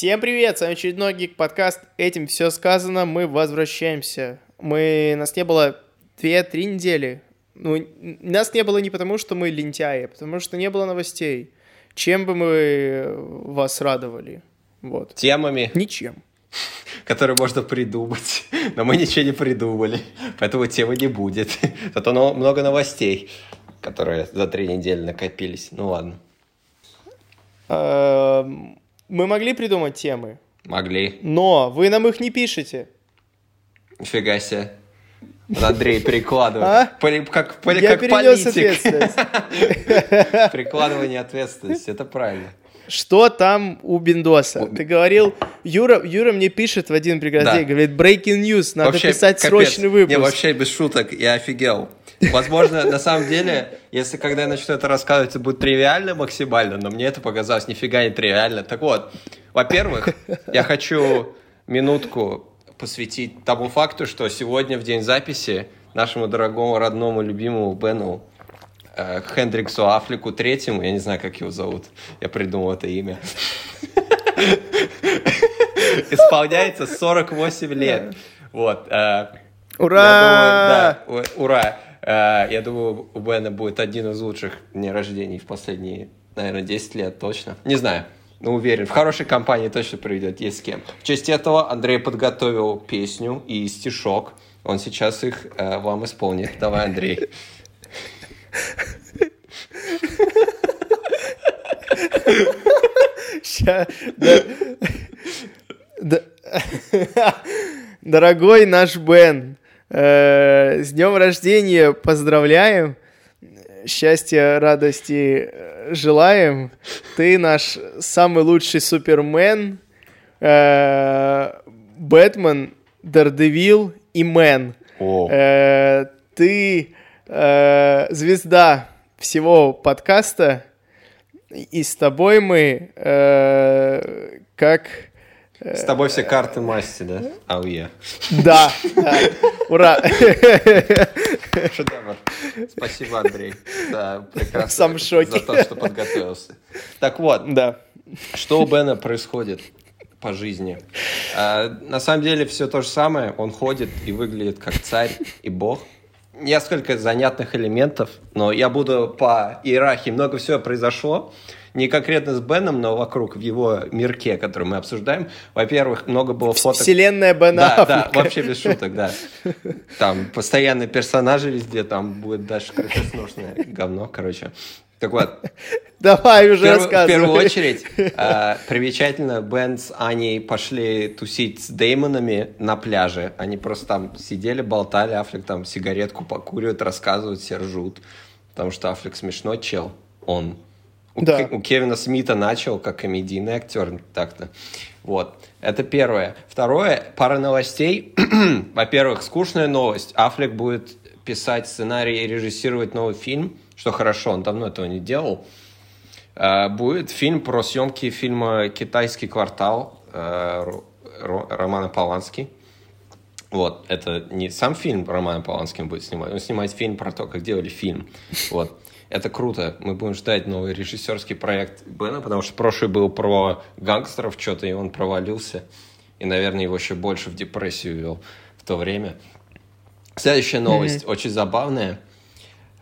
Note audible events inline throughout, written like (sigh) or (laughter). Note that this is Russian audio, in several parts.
Всем привет, с вами очередной Гик подкаст. Этим все сказано, мы возвращаемся. Мы... Нас не было 2-3 недели. Ну, нас не было не потому, что мы лентяи, а потому что не было новостей. Чем бы мы вас радовали? Вот. темами, Ничем. (laughs) которые можно придумать. Но мы ничего не придумали, поэтому темы не будет. (laughs) Зато но- много новостей, которые за три недели накопились. Ну ладно, Эм, Мы могли придумать темы, могли. но вы нам их не пишете. Нифига себе. Андрей прикладывает. А? Поли- как, поли- Я как перенес политик. ответственность. (laughs) Прикладывание ответственности, это правильно. Что там у Биндоса? Ты говорил, Юра, Юра мне пишет в один прекрасный Да. день, говорит, breaking news, надо Вообще, писать капец. срочный выпуск. Не, вообще без шуток, я офигел. Возможно, на самом деле, если когда я начну это рассказывать, это будет тривиально максимально, но мне это показалось нифига не тривиально. Так вот, во-первых, я хочу минутку посвятить тому факту, что сегодня в день записи нашему дорогому, родному, любимому Бену э, Хендриксу Афлику третьему, я не знаю, как его зовут, я придумал это имя, исполняется 48 лет. Вот. э, Ура! думаю, да, ура. Э, Я думаю, у Бена будет один из лучших дней рождений в последние, наверное, 10 лет точно. Не знаю, но уверен. В хорошей компании точно проведет, есть с кем. В честь этого Андрей подготовил песню и стишок. Он сейчас их э, вам исполнит. Давай, Андрей. Да- Дорогой наш Бен, э, с днем рождения поздравляем, счастья, радости э, желаем. Ты наш самый лучший супермен, э, Бэтмен, Дардевил и Мэн. Э, ты звезда всего подкаста, и с тобой мы э, как... с тобой все карты масти, да? Ауе. Да, да. ура. Шедевр. Спасибо, Андрей, за прекрасно, Сам в шоке. за то, что подготовился. Так вот, Да. Что у Бена происходит по жизни? А, на самом деле все то же самое. Он ходит и выглядит как царь и бог. Несколько занятных элементов, но я буду по иерархии. Много всего произошло. Не конкретно с Беном, но вокруг, в его мирке, который мы обсуждаем. Во-первых, много было фоток. Вселенная Бена Да, да, вообще без шуток, да. Там постоянные персонажи везде, там будет даже крышесносное говно, короче. Так вот, Давай в уже первую, в рассказывай. первую очередь, э, примечательно, Бен с Аней пошли тусить с Деймонами на пляже. Они просто там сидели, болтали, Аффлек там сигаретку покуривает, рассказывают, все ржут. Потому что Аффлек смешной чел, он. У, Да. У Кевина Смита начал как комедийный актер так-то. Вот. Это первое. Второе, пара новостей. (clears throat) Во-первых, скучная новость. Аффлек будет писать сценарий и режиссировать новый фильм, что хорошо, он давно этого не делал. Э, Будет фильм про съемки фильма «Китайский квартал» Ро- Романа Полански. Вот, это не сам фильм Романа Полански он будет снимать, он снимает фильм про то, как делали фильм. Вот. Это круто. Мы будем ждать новый режиссерский проект Бена, потому что прошлый был про гангстеров что-то, и он провалился. И, наверное, его еще больше в депрессию вел в то время. Следующая новость, очень забавная.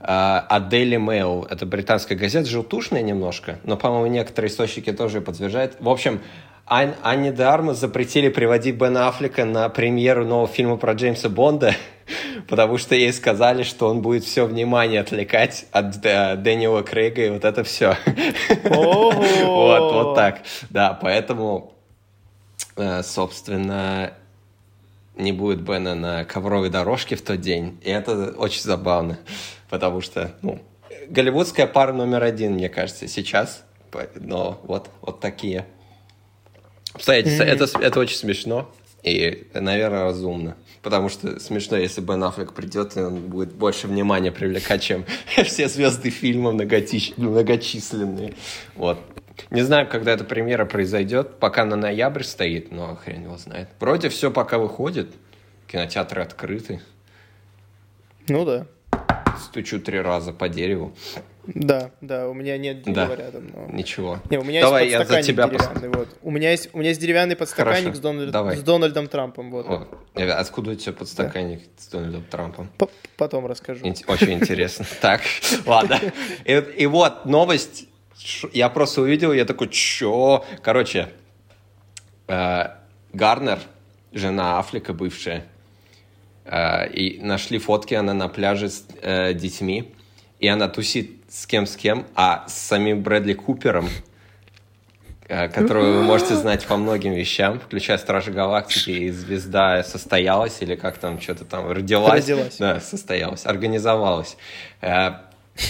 А, От Daily Mail, это британская газета, желтушная немножко, но, по-моему, некоторые источники тоже подтверждают. В общем, Ань, Анне де Армас запретили приводить Бена Аффлека на премьеру нового фильма про Джеймса Бонда, потому что ей сказали, что он будет все внимание отвлекать от э, Дэниела Крейга и вот это все. Вот, вот так. Да, поэтому, э, собственно, не будет Бена на ковровой дорожке в тот день. И это очень забавно, потому что, ну, голливудская пара номер один, мне кажется, сейчас. Но вот, вот такие обстоятельства. Это, это очень смешно и, наверное, разумно. Потому что смешно, если Бен Аффлек придет, и он будет больше внимания привлекать, чем (laughs) все звезды фильма многочисленные. Вот. Не знаю, когда эта премьера произойдет. Пока на ноябрь стоит, но хрен его знает. Вроде все пока выходит. Кинотеатры открыты. Ну да. Стучу три раза по дереву. Да, да, у меня нет Да. дерева рядом. но- Ничего. Не, у меня Давай, есть я за подстаканник тебя пос- деревянный, вот. У меня есть, у меня есть деревянный подстаканник Хорошо, с, Дональд- давай. с Дональдом Трампом, вот. О, откуда у тебя подстаканник с Дональдом Трампом? П- Потом расскажу. Ин- Очень интересно. (laughs) Так, ладно. И, вот новость. Я просто увидел, я такой, чё? Короче, э, Гарнер, жена Афлика бывшая, э, и нашли фотки, она на пляже с э, детьми, и она тусит с кем с кем, а с самим Брэдли Купером, э, которого вы можете знать по многим вещам, включая Стражи Галактики и Звезда состоялась, или как там, что-то там, родилась. Родилась. Да, состоялась, организовалась.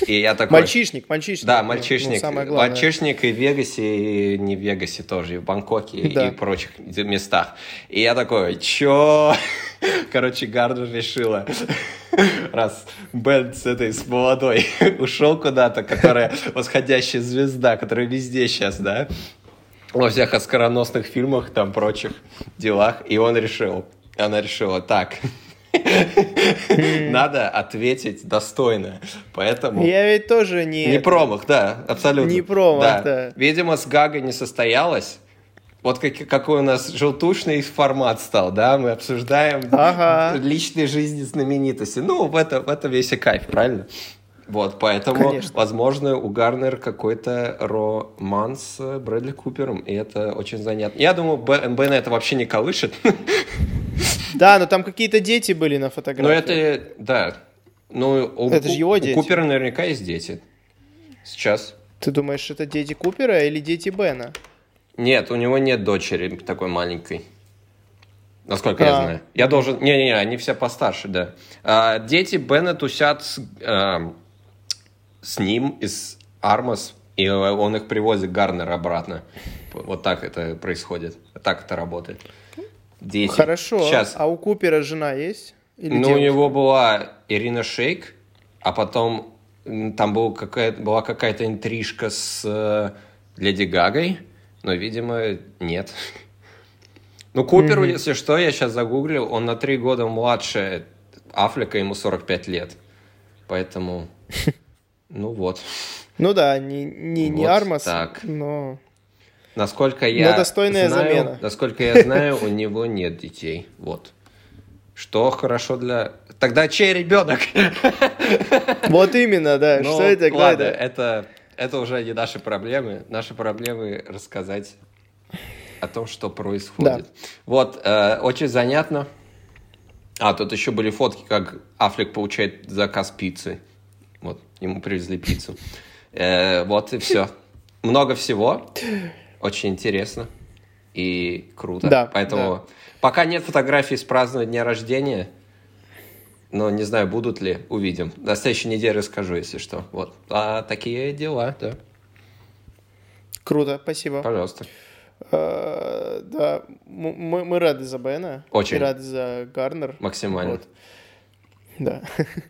И я такой... Мальчишник, мальчишник. Да, ну, мальчишник. ну, самое главное. Мальчишник и в Вегасе, и не в Вегасе тоже, и в Бангкоке, Да. и прочих местах. И я такой, чё? (laughs) Короче, Гардер решила, (laughs) раз Бен с этой, с молодой (laughs) ушел куда-то, которая восходящая звезда, которая везде сейчас, да, во всех оскароносных фильмах, там, прочих делах, и он решил, она решила, так, надо ответить достойно, поэтому... Я ведь тоже не... Не промах, да, абсолютно. Не промах, да. Видимо, с Гагой не состоялось. Вот как, какой у нас желтушный формат стал, да? Мы обсуждаем Ага. личные жизни знаменитости. Ну, в это, в это весь и кайф, правильно? Вот, поэтому, Конечно. возможно, у Гарнер какой-то роман с Брэдли Купером, и это очень занятно. Я думаю, Б- Бена это вообще не колышет. Да, но там какие-то дети были на фотографии. Но это, да. Ну, у, Это ж его у дети. Купера наверняка есть дети. Сейчас. Ты думаешь, это дети Купера или дети Бена? Нет, у него нет дочери такой маленькой. Насколько я А. знаю. Я должен... Не-не-не, они все постарше, да. А, дети Бена тусят с, а, с ним из Армас, и он их привозит Гарнер обратно. Вот так это происходит. Так это работает. Дети. Хорошо. Сейчас. А у Купера жена есть? Или Ну, у девушка? него была Ирина Шейк, а потом там был какая была какая-то интрижка с э, Леди Гагой, но, видимо, нет. (laughs) Ну, Куперу, если что, я сейчас загуглил, он на три года младше Афлика, ему 45 лет. Поэтому, (laughs) ну вот. Ну да, не, не, не Вот Армас, так. но... Насколько я достойная знаю, замена. насколько я знаю, у него нет детей. Вот. Что хорошо для... Тогда чей ребенок? Вот именно, да. Ну, Что это? Ладно, это? это, уже не наши проблемы. Наши проблемы рассказать о том, что происходит. Вот, э, очень занятно. А, тут еще были фотки, как Аффлек получает заказ пиццы. Ему привезли пиццу. Э, вот и все. Много всего. Очень интересно и круто. Да, Поэтому пока нет фотографий с празднования дня рождения, но не знаю, будут ли, увидим. На следующей неделе расскажу, если что. Вот. А такие дела, да. Круто, спасибо. Пожалуйста. Э, Да, мы, мы рады за Бена. Очень. И рады за Гарнер. Максимально. Вот. Да.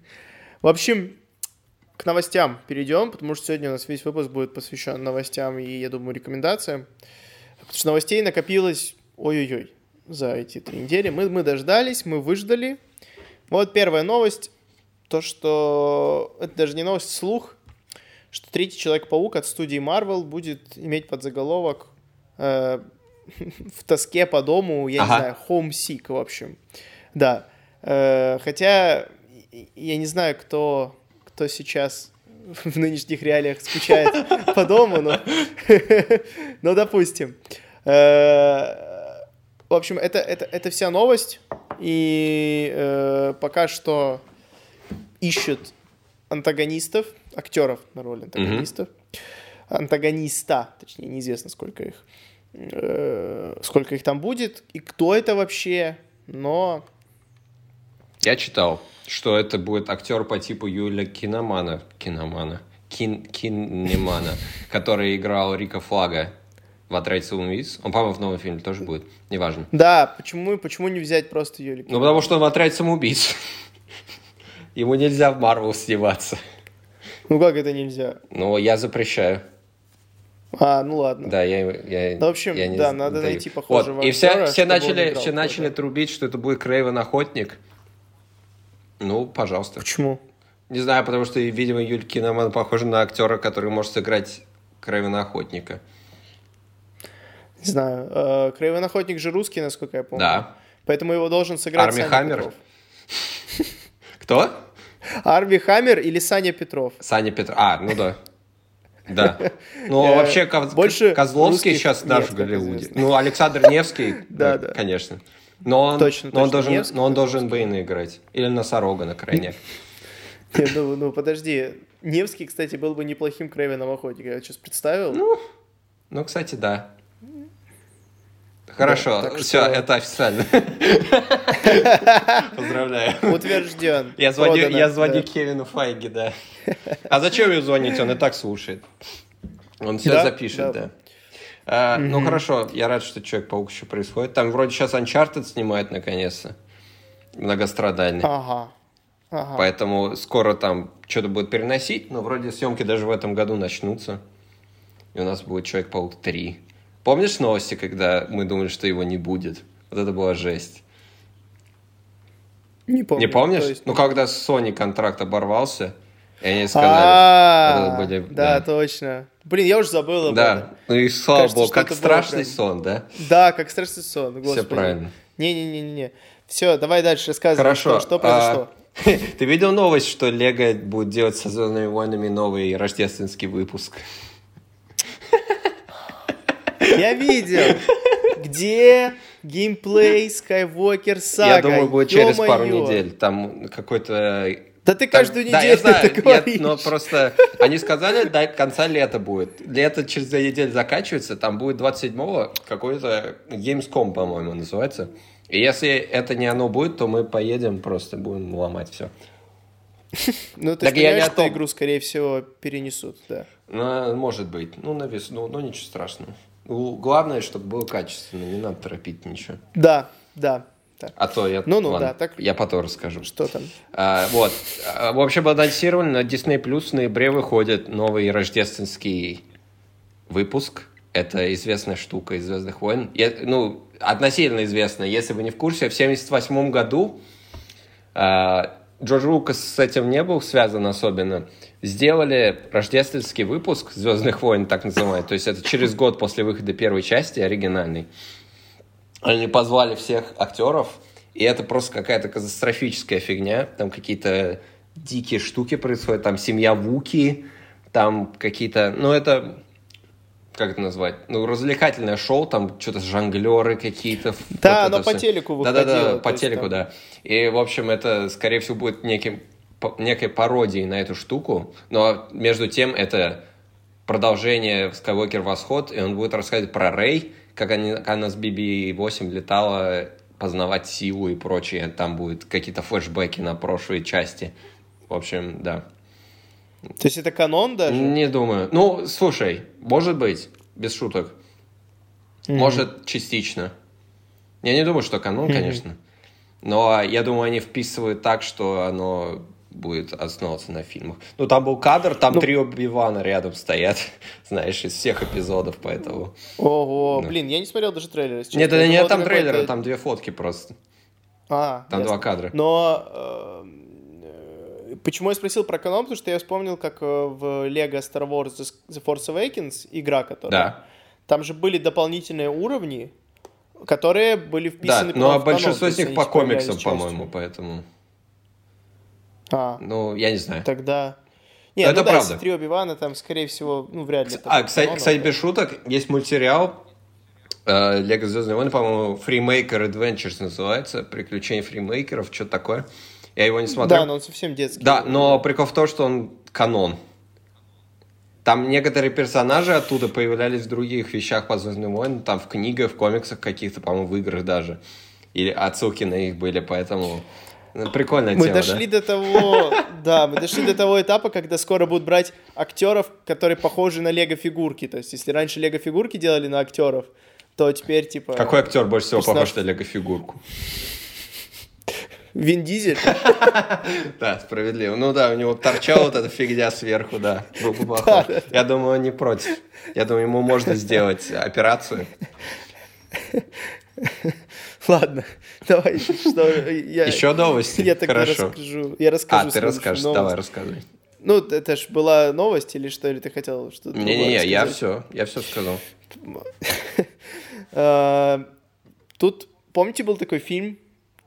(laughs) В общем, к новостям перейдем, потому что сегодня у нас весь выпуск будет посвящен новостям и, я думаю, рекомендациям. Потому что новостей накопилось ой-ой-ой за эти три недели. Мы, мы дождались, мы выждали. Вот первая новость. То, что... Это даже не новость, слух. Что третий Человек-паук от студии Marvel будет иметь подзаголовок э, (laughs) в тоске по дому, я Ага. не знаю, homesick, в общем. Да. Э, хотя я не знаю, кто, кто сейчас в нынешних реалиях скучает по дому, но, (laughs) но допустим. Э, В общем, это, это, это вся новость. И э, пока что ищут антагонистов, актеров на роль антагонистов. Антагониста, точнее, неизвестно, сколько их. э, сколько их там будет и кто это вообще. Но Я читал, что это будет актер по типу Юля Киномана. Киномана. Кин, Кинемана, (laughs) который играл Рика Флага в «Отряде самоубийц». Он, по-моему, в новом фильме тоже будет. Неважно. да, почему, почему не взять просто Юлик? Ну, потому что он в «Отряде самоубийц». (laughs) Ему нельзя в Марвел сниматься. Ну как это нельзя? Ну, я запрещаю. А, ну ладно. Да, я, я, Ну, в общем, я не да, надо даю. найти похожего Вот, И все, все начали, все начали трубить, что это будет Крейвен Охотник. Ну, пожалуйста. Почему? Не знаю, потому что, видимо, Юль Киноман похожа на актера, который может сыграть Крэвена Охотника. Не знаю. Э, Крейвен Охотник же русский, насколько я помню. Да. Поэтому его должен сыграть Арми Саня Хаммер? Петров. (laughs) Кто? Арми Хаммер или Саня Петров? Саня Петр. А, ну да. (laughs) Да. Ну, вообще, больше Козловский сейчас наш в Голливуде. Ну, Александр Невский, (laughs) конечно. Но он, Точно, но он точно. должен, Невский, но он должен Бэйна играть. Или Носорога на крайне. (laughs) Не, Ну, ну, подожди. Невский, кстати, был бы неплохим Крейвеном Охотником. Я сейчас представил. Ну, кстати, да. Хорошо, так все, что- это официально. (laughs) Поздравляю. Утвержден. Я звоню, Продано, я звоню да. Кевину Файге, да. А зачем ему звонить? Он и так слушает. Он все Да, запишет, да. да. А, Ну хорошо, я рад, что Человек-паук еще происходит. Там вроде сейчас Uncharted снимает наконец-то. Многострадальный. Ага. Ага. Поэтому скоро там что-то будет переносить, но вроде съемки даже в этом году начнутся. И у нас будет Человек-паук 3. Помнишь новости, когда мы думали, что его не будет? Вот это была жесть. Не помню. Не помнишь? Есть- Ну, когда с Sony контракт оборвался, и они сказали... А, были- да, точно. Блин, я уже забыл об Да, этом. ну и слава Кажется, богу, как страшный прям- сон, да? Да, как страшный сон. Все господи. правильно. Не-не-не-не. Все, давай дальше рассказывай. Хорошо. Что, что произошло? а, (laughs) Ты видел новость, что Лего будет делать со Звездными войнами новый рождественский выпуск? Я видел. Где геймплей Skywalker Saga? Я думаю, будет через пару недель. Там какой-то... Да ты каждую да, неделю я знаю, это я- но просто они сказали, до конца лета будет. Лето через две недели заканчивается, там будет 27-го какой-то Gamescom, по-моему, называется. И если это не оно будет, то мы поедем, просто будем ломать все. Ну, ты Так я не что игру, скорее всего, перенесут, да. Ну, может быть. Ну, на весну, но ничего страшного. Ну, Главное, чтобы было качественно, не надо торопить ничего. Да, да. А то я... Ну-ну, ладно, да, так- Я потом расскажу. что там? А, вот. А, В общем, анонсировали, на Disney Plus в ноябре выходит новый рождественский выпуск. Это известная штука из «Звездных войн». Я- ну, относительно известная. Если вы не в курсе, в 78 году а, Джордж Лукас с этим не был связан особенно. Сделали рождественский выпуск «Звездных войн», так называемый. То есть это через год после выхода первой части, оригинальной. Они позвали всех актеров, и это просто какая-то катастрофическая фигня. Там какие-то дикие штуки происходят, там семья Вуки, там какие-то... Ну, это... Как это назвать? Ну, развлекательное шоу, там что-то жонглеры какие-то. Да, вот оно по телеку Да-да-да, выходило, по то есть телеку, там- да. И, в общем, это, скорее всего, будет неким, по- некой пародией на эту штуку. Но между тем, это продолжение Skywalker Восход, и он будет рассказывать про Рей, как они, как она с BB-8 летала познавать силу и прочее. Там будут какие-то флешбеки на прошлые части. В общем, да. То есть это канон даже? Не думаю. Ну, слушай, может быть, без шуток. Может, частично. Я не думаю, что канон, конечно. Но я думаю, они вписывают так, что оно будет основываться на фильмах. Ну, там был кадр, там Ну- три Оби-Вана рядом стоят, (laughs) знаешь, из всех эпизодов, поэтому... Ого, Да. блин, я не смотрел даже трейлер. если Нет, честно. это Я не думал, там трейлеры, там две фотки просто. А, Там ясно. два кадра. Но э, почему я спросил про канон, потому что я вспомнил, как э, в Lego Star Wars The Force Awakens, игра, которая... Да. Там же были дополнительные уровни, которые были Да, вписаны но в канон, большинство из них по комиксам, по-моему, поэтому... А, Ну, я не знаю. тогда... Не, Это ну да, правда. если три Оби-Вана, там, скорее всего, ну, вряд ли. А, кстати, канон, кстати, без шуток, есть мультсериал э, Лего Звездные войны, по-моему, Freemaker Adventures называется, Приключения фримейкеров, что-то такое. Я его не смотрел. Да, но он совсем детский. Да, но прикол в том, что он канон. Там некоторые персонажи оттуда появлялись в других вещах по Звездным войнам, там в книгах, в комиксах каких-то, по-моему, в играх даже. Или отсылки на них были, поэтому... Прикольная Мы тема, дошли да? до того, (laughs) да, мы дошли до того этапа, когда скоро будут брать актеров, которые похожи на лего фигурки. То есть, если раньше лего фигурки делали на актеров, то теперь типа Какой актер больше всего персонаж- похож на Лего-фигурку? Вин Дизель. (laughs) Да, справедливо. Ну да, у него торчала вот эта фигня сверху, да. (laughs) Я думаю, он не против. Я думаю, ему можно сделать операцию. Ладно, (laughs) давай, что я... Еще новости? Я тогда Хорошо. расскажу. Я расскажу А, ты расскажешь, новость. давай, рассказывай. Ну, это ж была новость или что, или ты хотел что-то Не-не-не, я все, я все сказал. А, (laughs) Тут, помните, был такой фильм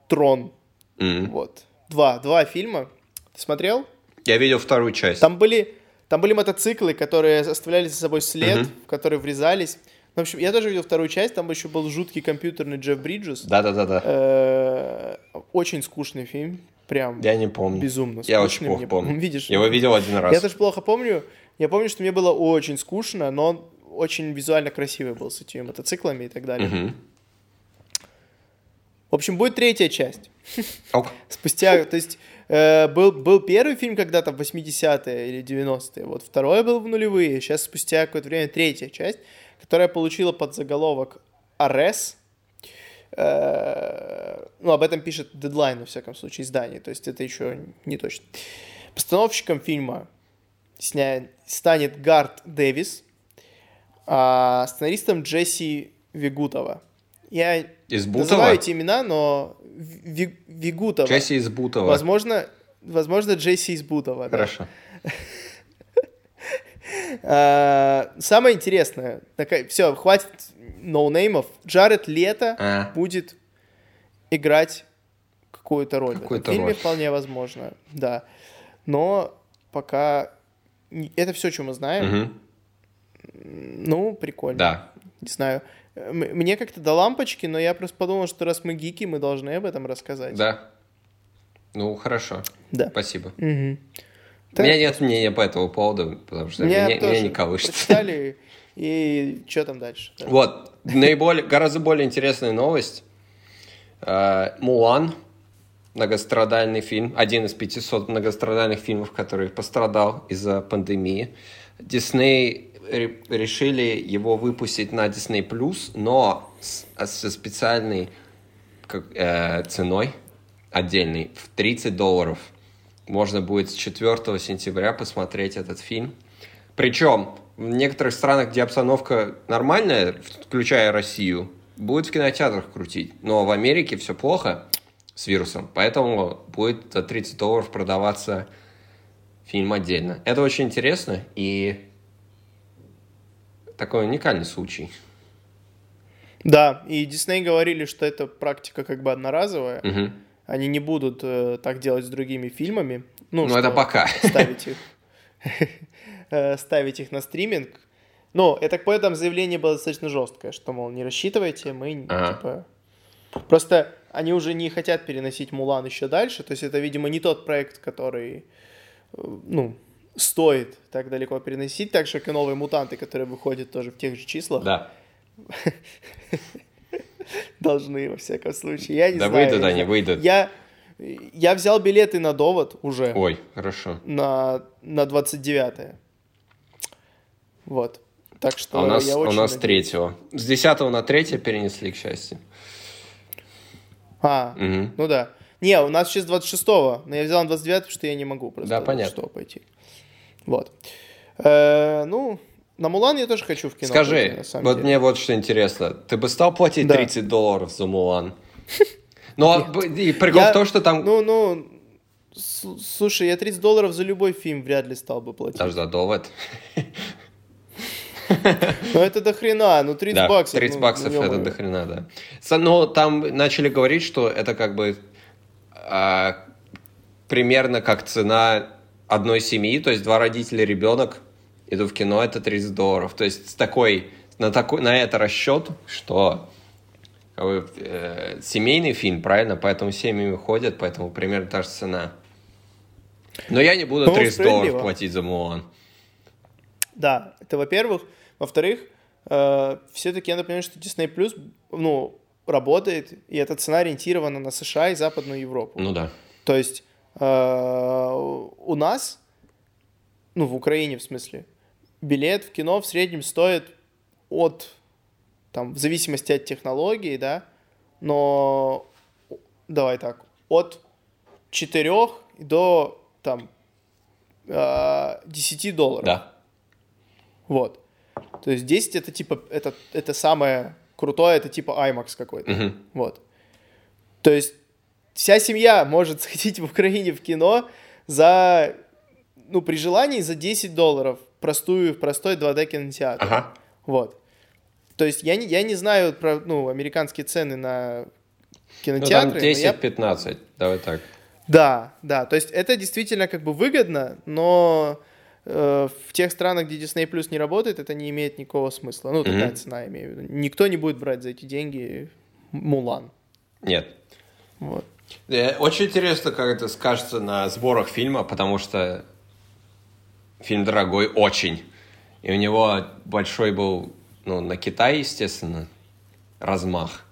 «Трон»? Вот. Два, два фильма. Ты смотрел? Я видел вторую часть. Там были, там были мотоциклы, которые оставляли за собой след, в который врезались. В общем, я тоже видел вторую часть, там еще был жуткий компьютерный Джефф Бриджес. Да-да-да-да. Э, Очень скучный фильм, прям Я не помню. безумно Я очень скучный плохо мне. помню. (laughs) Видишь? Я его видел один раз. Я тоже плохо помню. Я помню, что мне было очень скучно, но он очень визуально красивый был с этими мотоциклами и так далее. Мгм. В общем, будет третья часть. (laughs) Ок. Спустя, то есть, э, был, был первый фильм когда-то в 80-е или 90-е, вот второй был в нулевые, сейчас спустя какое-то время третья часть, которая получила под заголовок «Арес». Э, ну, об этом пишет Deadline, во всяком случае, издание, то есть это еще не точно. Постановщиком фильма сня... станет Гард Дэвис, а сценаристом Джесси Вигутова. Я Из называю Бутова? эти имена, но Ви- Вигутова. Джесси из Бутова. Возможно, возможно, Джесси из Бутова. да. Хорошо. А, (laughs) Самое интересное, все, хватит ноунеймов. Джаред Лето А. будет играть какую-то роль. в этом фильме роль. вполне возможно, да. Но пока это все, что мы знаем. Ну, прикольно. Да. Не знаю. Мне как-то до лампочки, но я просто подумал, что раз мы гики, мы должны об этом рассказать. Да. Ну, хорошо. Да. Спасибо. Мгм. У Так, меня нет мнения по этому поводу, потому что меня меня, меня не колышет. прочитали, и что там дальше? Да. (laughs) Вот, наиболее, гораздо более интересная новость. Э, Мулан, многострадальный фильм, один из 500 многострадальных фильмов, который пострадал из-за пандемии. Дисней ре- решили его выпустить на Disney+, но а со специальной как, э, ценой отдельной в 30 долларов. Можно будет с 4 сентября посмотреть этот фильм. Причем в некоторых странах, где обстановка нормальная, включая Россию, будет в кинотеатрах крутить. Но в Америке все плохо с вирусом, поэтому будет за 30 долларов продаваться фильм отдельно. Это очень интересно и такой уникальный случай. Да, и Дисней говорили, что эта практика как бы одноразовая. Мгм. Они не будут э, так делать с другими фильмами. Ну, Ну, это пока. Ставить их, (laughs) э, ставить их на стриминг. Ну, я так понял, там заявление было достаточно жесткое, что, мол, не рассчитывайте, мы, Ага. типа... Просто они уже не хотят переносить Мулан еще дальше, то есть это, видимо, не тот проект, который, э, ну, стоит так далеко переносить, так же, как и новые мутанты, которые выходят тоже в тех же числах, Да. (laughs) (laughs) должны, во всяком случае. Я не Да знаю. выйдут я не они, выйдут. Я, я взял билеты на довод уже. Ой, хорошо. на, на 29 Вот. Так что А у нас, я у очень нас надеюсь. третьего. С 10 на 3 перенесли, к счастью. А, Мгм. ну да. Не, у нас сейчас 26-го, но я взял на 29 потому что я не могу просто Да, понятно. 26 пойти. Вот. Э, ну, на Мулан я тоже хочу в кино. Скажи, на самом вот деле. мне вот что интересно. Ты бы стал платить Да. 30 долларов за Мулан? (laughs) Ну, а и прикол в том, что там... Ну, ну, слушай, я 30 долларов за любой фильм вряд ли стал бы платить. Даже за довод. Но это до хрена, ну 30 Да, баксов. 30 ну, баксов ну, это до хрена, да. Но там начали говорить, что это как бы а, примерно как цена одной семьи, то есть два родителя, ребенок идут в кино, это 30 долларов. То есть с такой, на, такой, на это расчет, что э, семейный фильм, правильно? Поэтому семьями ходят, поэтому примерно та же цена. Но я не буду Ну, 30 долларов платить за Мулан. Да, это во-первых. Во-вторых, все-таки я напоминаю, что Disney Plus, ну, работает, и эта цена ориентирована на США и Западную Европу. Ну да. То есть э, у нас, ну, в Украине в смысле, билет в кино в среднем стоит от, там, в зависимости от технологии, да, но, давай так, от 4 до, там, э, 10 долларов. Да. Вот. То есть 10 это типа, это, это самое крутое, это типа IMAX какой-то. Мгм. Вот. То есть вся семья может (laughs) сходить в Украине в кино за, ну, при желании за 10 долларов. Простую, простой 2D кинотеатр. Ага. Вот. То есть я не, я не знаю про, ну, американские цены на Ну, кинотеатры. там но я 10-15, давай так. да, да, то есть это действительно как бы выгодно, но э, в тех странах, где Disney Plus не работает, это не имеет никакого смысла. Ну, такая Мгм. цена, имею в виду. Никто не будет брать за эти деньги Мулан. Нет. Вот. Э, Очень интересно, как это скажется на сборах фильма, потому что фильм дорогой очень. И у него большой был, ну, на Китай, естественно, размах.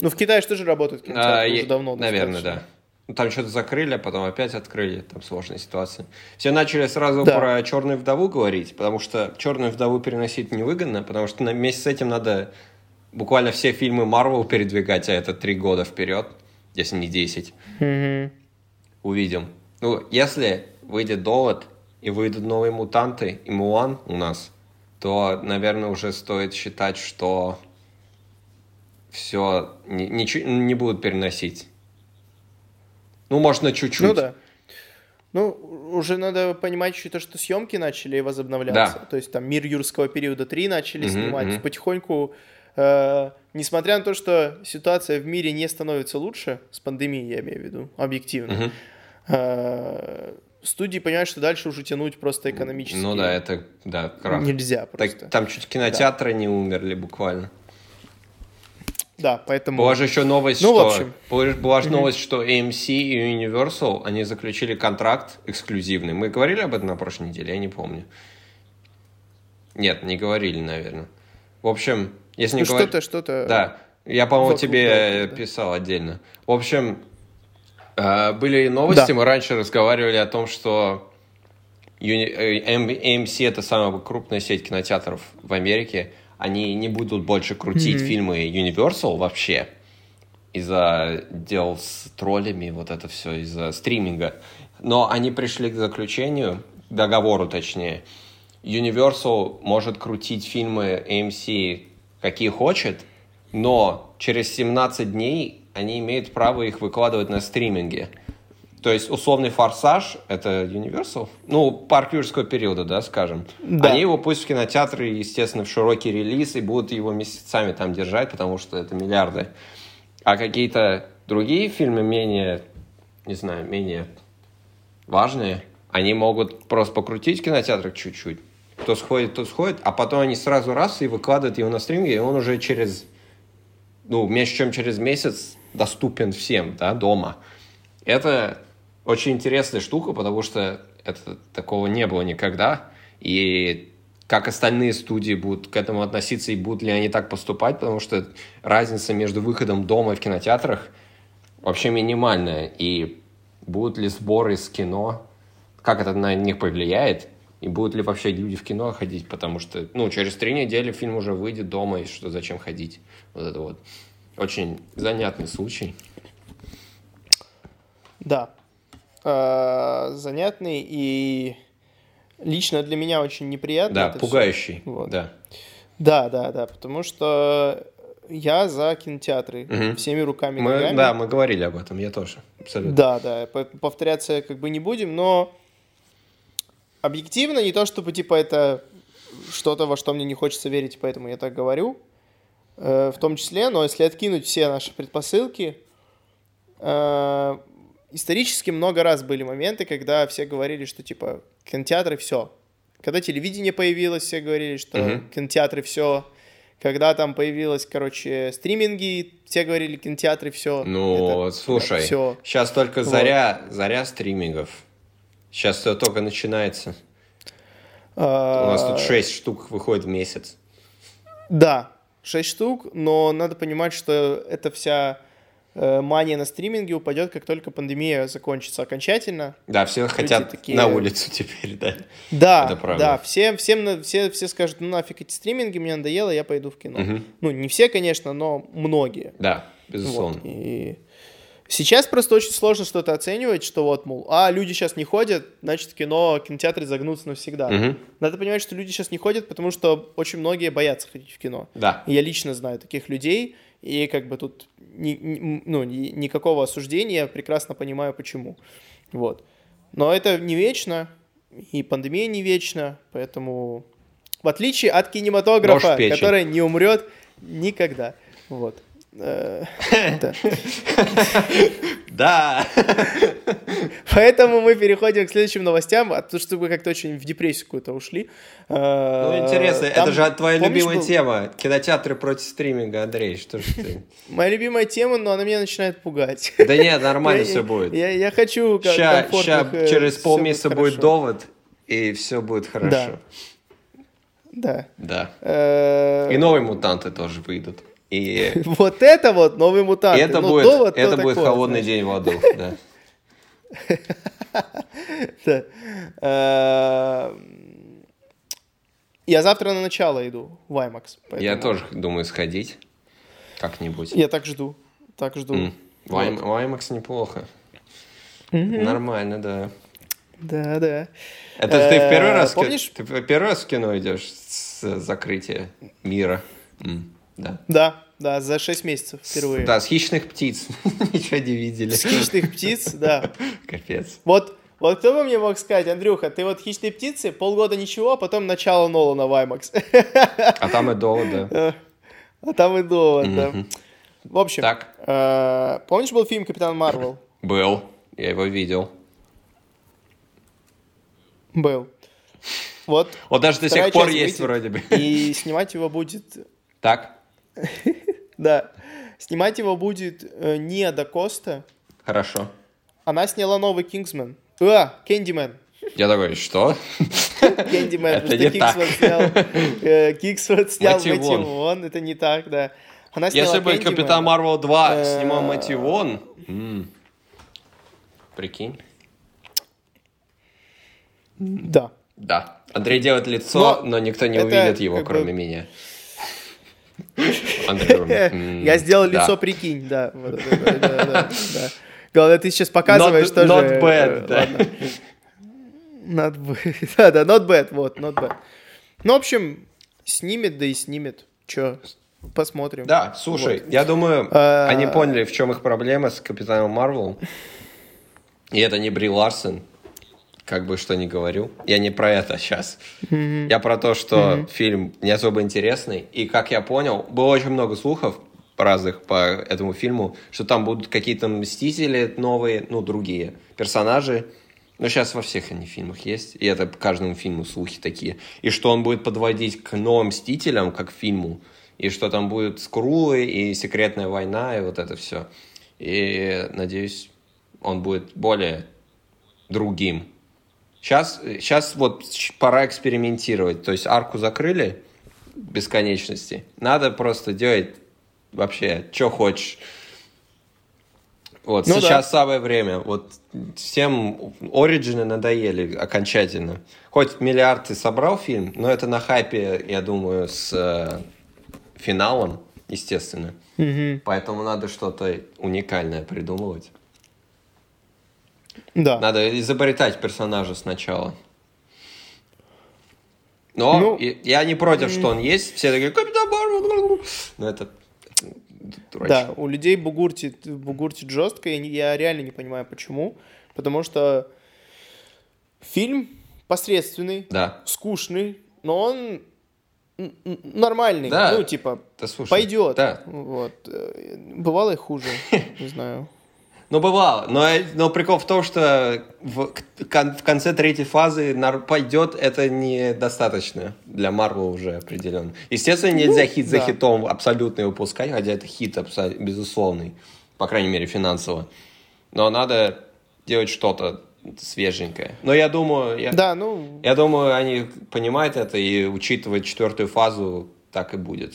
Ну, в Китае же тоже работают кинотеатры А, уже я- давно. Наверное, достаточно. да. Ну, там что-то закрыли, а потом опять открыли. Там сложная ситуация. Все начали сразу Да. про Черную вдову говорить, потому что Черную вдову переносить невыгодно, потому что на, вместе с этим надо буквально все фильмы Марвел передвигать, а это три года вперед, если не 10. Мгм. Увидим. Ну, если выйдет Довод и выйдут новые мутанты и Мулан у нас, то, наверное, уже стоит считать, что все ничего не будут переносить. Ну, можно чуть-чуть. Ну да. Ну, уже надо понимать еще то, что съемки начали возобновляться. Да. То есть там «Мир юрского периода 3» начали Мгм, снимать. мгм. Потихоньку, э, несмотря на то, что ситуация в мире не становится лучше, с пандемией я имею в виду, объективно, Мгм. э, студии понимают, что дальше уже тянуть просто экономически Ну да, это, да, крах. нельзя Так, просто. там чуть кинотеатры не умерли буквально. Да, поэтому... Была же еще новость, Ну, в что... общем. Была, была же новость, что AMC и Universal, они заключили контракт эксклюзивный. Мы говорили об этом на прошлой неделе? Я не помню. Нет, не говорили, наверное. В общем, если не Ну, говорить... что-то, что-то... Да, я, по-моему, тебе да. писал отдельно. В общем, были новости, Да. мы раньше разговаривали о том, что Юни- э, AMC это самая крупная сеть кинотеатров в Америке. Они не будут больше крутить Мгм. фильмы Universal вообще из-за дел с троллями, вот это все, из-за стриминга. Но они пришли к заключению, договору точнее. Universal может крутить фильмы AMC какие хочет, но через 17 дней они имеют право их выкладывать на стриминге. То есть условный форсаж это Universal, ну, парк юрского периода, да, скажем. Да. Они его пусть в кинотеатры, естественно, в широкий релиз и будут его месяцами там держать, потому что это миллиарды. А какие-то другие фильмы менее, не знаю, менее важные, они могут просто покрутить в кинотеатрах чуть-чуть. Кто сходит, тот сходит, а потом они сразу раз и выкладывают его на стриминге, и он уже через, ну, меньше чем через месяц доступен всем, да, дома. Это очень интересная штука, потому что это, такого не было никогда. И как остальные студии будут к этому относиться и будут ли они так поступать, потому что разница между выходом дома и в кинотеатрах вообще минимальная. И будут ли сборы с кино, как это на них повлияет, и будут ли вообще люди в кино ходить, потому что, ну, через три недели фильм уже выйдет дома, и что, зачем ходить? Вот это вот. Очень занятный случай. Да. Э, Занятный и лично для меня очень неприятно. Да, пугающий. Вот. Да. Да, да, да, потому что я за кинотеатры Мгм. всеми руками, Мы, ногами. да, мы говорили об этом, я тоже. Абсолютно. Да, да, по- повторяться как бы не будем, но объективно не то, чтобы типа это что-то, во что мне не хочется верить, поэтому я так говорю, в том числе, но если откинуть все наши предпосылки, э, исторически много раз были моменты, когда все говорили, что типа кинотеатры все. Когда телевидение появилось, все говорили, что Мгм. кинотеатры все. Когда там появилось, короче, стриминги, все говорили кинотеатры все. Ну, слушай, все. сейчас только Вот. заря, заря стримингов. Сейчас все только начинается. У А, нас тут 6 штук выходит в месяц. Да, 6 штук, но надо понимать, что эта вся э, мания на стриминге упадет, как только пандемия закончится окончательно. Да, все хотят такие- на улицу теперь, да. Да, Это правда. да, все, всем, все, все скажут, ну нафиг эти стриминги, мне надоело, я пойду в кино. Мгм. Ну, не все, конечно, но многие. Да, Вот, безусловно. и сейчас просто очень сложно что-то оценивать, что вот, мол, а, люди сейчас не ходят, значит, кино, кинотеатры загнутся навсегда. Мгм. Надо понимать, что люди сейчас не ходят, потому что очень многие боятся ходить в кино. Да. И Я лично знаю таких людей, и как бы тут ни- ни- ну, ни- никакого осуждения, прекрасно понимаю, почему. Вот. Но это не вечно, и пандемия не вечна, поэтому в отличие от кинематографа, который не умрет никогда. Вот. Э, да. Поэтому мы переходим к следующим новостям, а то, что как-то очень в депрессию какую-то ушли. Ну, Ну, интересно, это же твоя любимая тема. Кинотеатры против стриминга, Андрей, что ж ты? Моя любимая тема, но она меня начинает пугать. Да нет, нормально все будет. Я, хочу ща э, через полмесяца будет довод, и все будет хорошо. Да. Да. Э, И новые мутанты тоже выйдут. И (laughs) Вот это вот новый мутант. это Ну, будет, довод, то это будет такое, холодный знаешь. день в аду. (laughs) Да. Э, Я завтра на начало иду в IMAX. Я тоже думаю сходить как-нибудь. Я так жду. Так жду. В IMAX неплохо. Нормально, да. Да, да. Это ты в первый Э, раз, помнишь? ты первый раз в кино идешь с закрытия мира? Да. Да, да, за 6 месяцев впервые. Да, с хищных птиц. (laughs) Ничего не видели. С хищных птиц, да. Капец. Вот, вот кто бы мне мог сказать, Андрюха, ты вот хищные птицы, полгода ничего, а потом начало Нолана в IMAX. А там и довод, да. (laughs) А там и довод, да. В общем, Так. э, помнишь, был фильм «Капитан Марвел»? Был. Я его видел. Был. Вот. Вот даже до сих пор есть вроде бы. И снимать его будет... Так, (laughs) Да. Снимать его будет э, Ада Коста. хорошо. Она сняла новый «Кингсмен». А, «Кэндимен». Я такой, что? (laughs) Кэндимен, Это не так. снял... э, Кингсман снял Мэтью Вон. Это не так, да. Она сняла Если бы. Капитан Марвел 2 Э, снимал Мэтью Вон, прикинь. Да. Да. Андрей делает лицо, Но никто не увидит его, кроме меня. (laughs) Я сделал лицо, прикинь, да. Главное, ты сейчас показываешь Not- тоже. not э, bad, да. Not bad. (laughs) Да, да, not bad, вот, not bad. Ну, в общем, снимет, да и снимет. Че, посмотрим. Да, слушай, Вот. я думаю, А- они поняли, в чем их проблема с Капитаном Марвел. И это не Бри Ларсон, как бы что ни говорю. Я не про это сейчас. Я про то, что фильм не особо интересный. И, как я понял, было очень много слухов разных по этому фильму, что там будут какие-то мстители новые, ну, другие персонажи. Но сейчас во всех они фильмах есть, и это по каждому фильму слухи такие. И что он будет подводить к новым мстителям, как фильму, и что там будет скрулы и секретная война, и вот это все. И надеюсь, он будет более другим. Сейчас, сейчас вот пора экспериментировать. То есть арку закрыли бесконечности. Надо просто делать вообще, что хочешь. Вот, Ну сейчас самое время. Вот всем Ориджины надоели окончательно. Хоть миллиард ты собрал фильм, но это на хайпе, я думаю, с э, финалом, естественно. Мгм. Поэтому надо что-то уникальное придумывать. Да. Надо изобретать персонажа сначала. Но Ну, и- я не против, что он есть. Все такие, Капитан Марвел. Но это, дурачье. Да, у людей бугуртит, бугуртит жестко, и я реально не понимаю, почему. Потому что фильм посредственный, Да. скучный, но он нормальный. Да. Ну, типа, Да, слушай, пойдет. Да. Вот. Э, Бывало и хуже, не знаю. Ну, бывало. Но, но прикол в том, что в, кон- в конце третьей фазы нар- пойдет, это недостаточно для Марвел уже определенно. Естественно, нельзя хит за да. хитом абсолютно выпускать, хотя это хит абсо- безусловный, по крайней мере, финансово. Но надо делать что-то свеженькое. Но я думаю, я, Да, ну, я думаю, они понимают это и учитывая четвертую фазу, так и будет.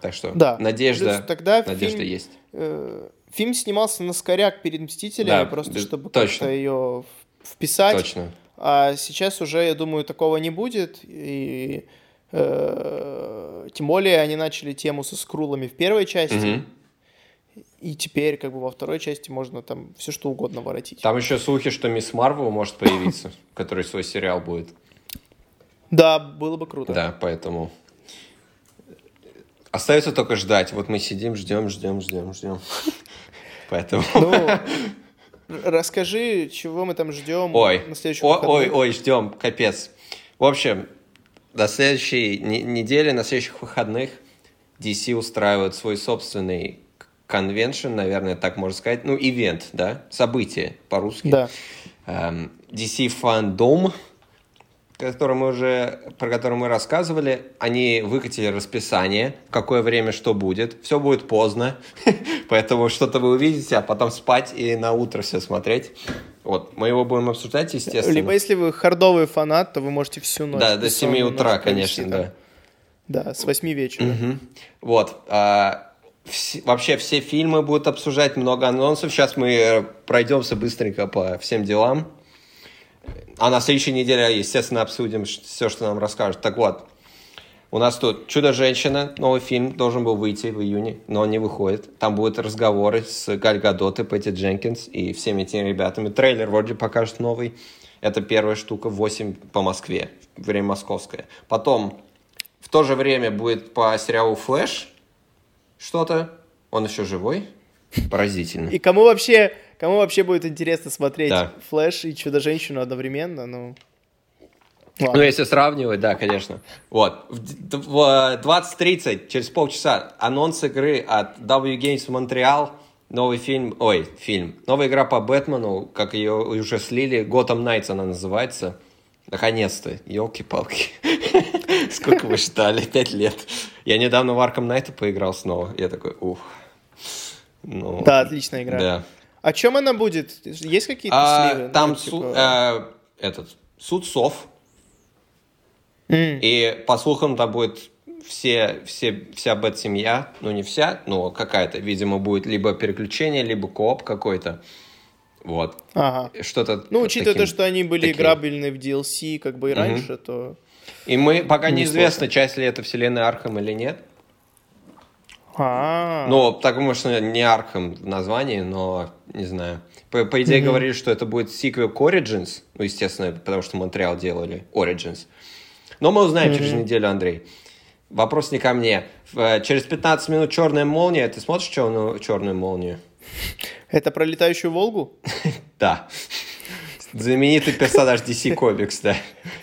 Так что да. надежда, Плюс тогда надежда фильм, есть. э, фильм снимался на скоряк перед «Мстителями», Да, просто чтобы как-то ее вписать. Точно. А сейчас уже, я думаю, такого не будет. И э, тем более они начали тему со скрулами в первой части. И теперь, как бы во второй части, можно там все что угодно воротить. Там еще слухи, что Мисс Марвел может появиться, который свой сериал будет. Да, было бы круто. Да, поэтому Остается только ждать. Вот мы сидим, ждем, ждем, ждем, ждем. (laughs) Поэтому... Ну, (laughs) расскажи, чего мы там ждем Ой, на следующих ой, ой, ой, ждем, капец. В общем, до следующей не- недели, на следующих выходных DC устраивает свой собственный конвеншн, наверное, так можно сказать, ну, ивент, да, событие по-русски. Да. Эм, DC Fandom, который мы уже, про который мы рассказывали, они выкатили расписание, в какое время что будет. Все будет поздно, (laughs) поэтому что-то вы увидите, а потом спать и на утро все смотреть. Вот, мы его будем обсуждать, естественно. Либо если вы хардовый фанат, то вы можете всю ночь. да, до 7 бессонную утра, конечно, да. Да, с 8 вечера. Вот. а, вс- вообще все фильмы будут обсуждать, много анонсов. Сейчас мы пройдемся быстренько по всем делам. А на следующей неделе, естественно, обсудим все, что нам расскажут. Так вот, у нас тут «Чудо-женщина», новый фильм, должен был выйти в июне, но он не выходит. Там будут разговоры с Галь Гадот и Пэтти Дженкинс и всеми этими ребятами. Трейлер вроде покажет новый. Это первая штука, 8 по Москве, время московское. Потом в то же время будет по сериалу «Флэш» что-то. Он еще живой? Поразительно. И кому вообще, кому вообще будет интересно смотреть Да. Флэш и Чудо-женщину одновременно, ну... Ну, Ладно. если сравнивать, да, конечно. Вот. В д- в 20.30, через полчаса, анонс игры от W Games Montreal. Новый фильм, ой, фильм. Новая игра по Бэтмену, как ее уже слили. Gotham Knights она называется. Наконец-то. Елки-палки. (laughs) Сколько вы ждали? Пять лет. Я недавно в Arkham Knight поиграл снова. Я такой, ух. Ну, Да, отличная игра. да. О чем она будет? Есть какие-то А, сливы? Ну, там типа- су- э, этот суд сов. М. И по слухам там будет все, все, вся бэт-семья, ну не вся, но какая-то, видимо, будет либо переключение, либо кооп какой-то. Вот. Ага. Что-то Ну, учитывая таким- то, что они были таким. играбельны в DLC, как бы и раньше, то... И мы, пока Не неизвестно, часть ли это вселенная Архам или нет. А, Ну, потому что не Архам в названии, но не знаю. По, по идее, Мгм. говорили, что это будет сиквел к Origins. Ну, естественно, потому что Монреал делали Origins. Но мы узнаем через Мгм. неделю, Андрей. Вопрос не ко мне. Э, Через 15 минут черная молния. Ты смотришь черную, черную молнию? это про летающую Волгу? (laughs) Да. Знаменитый персонаж DC Comics, да.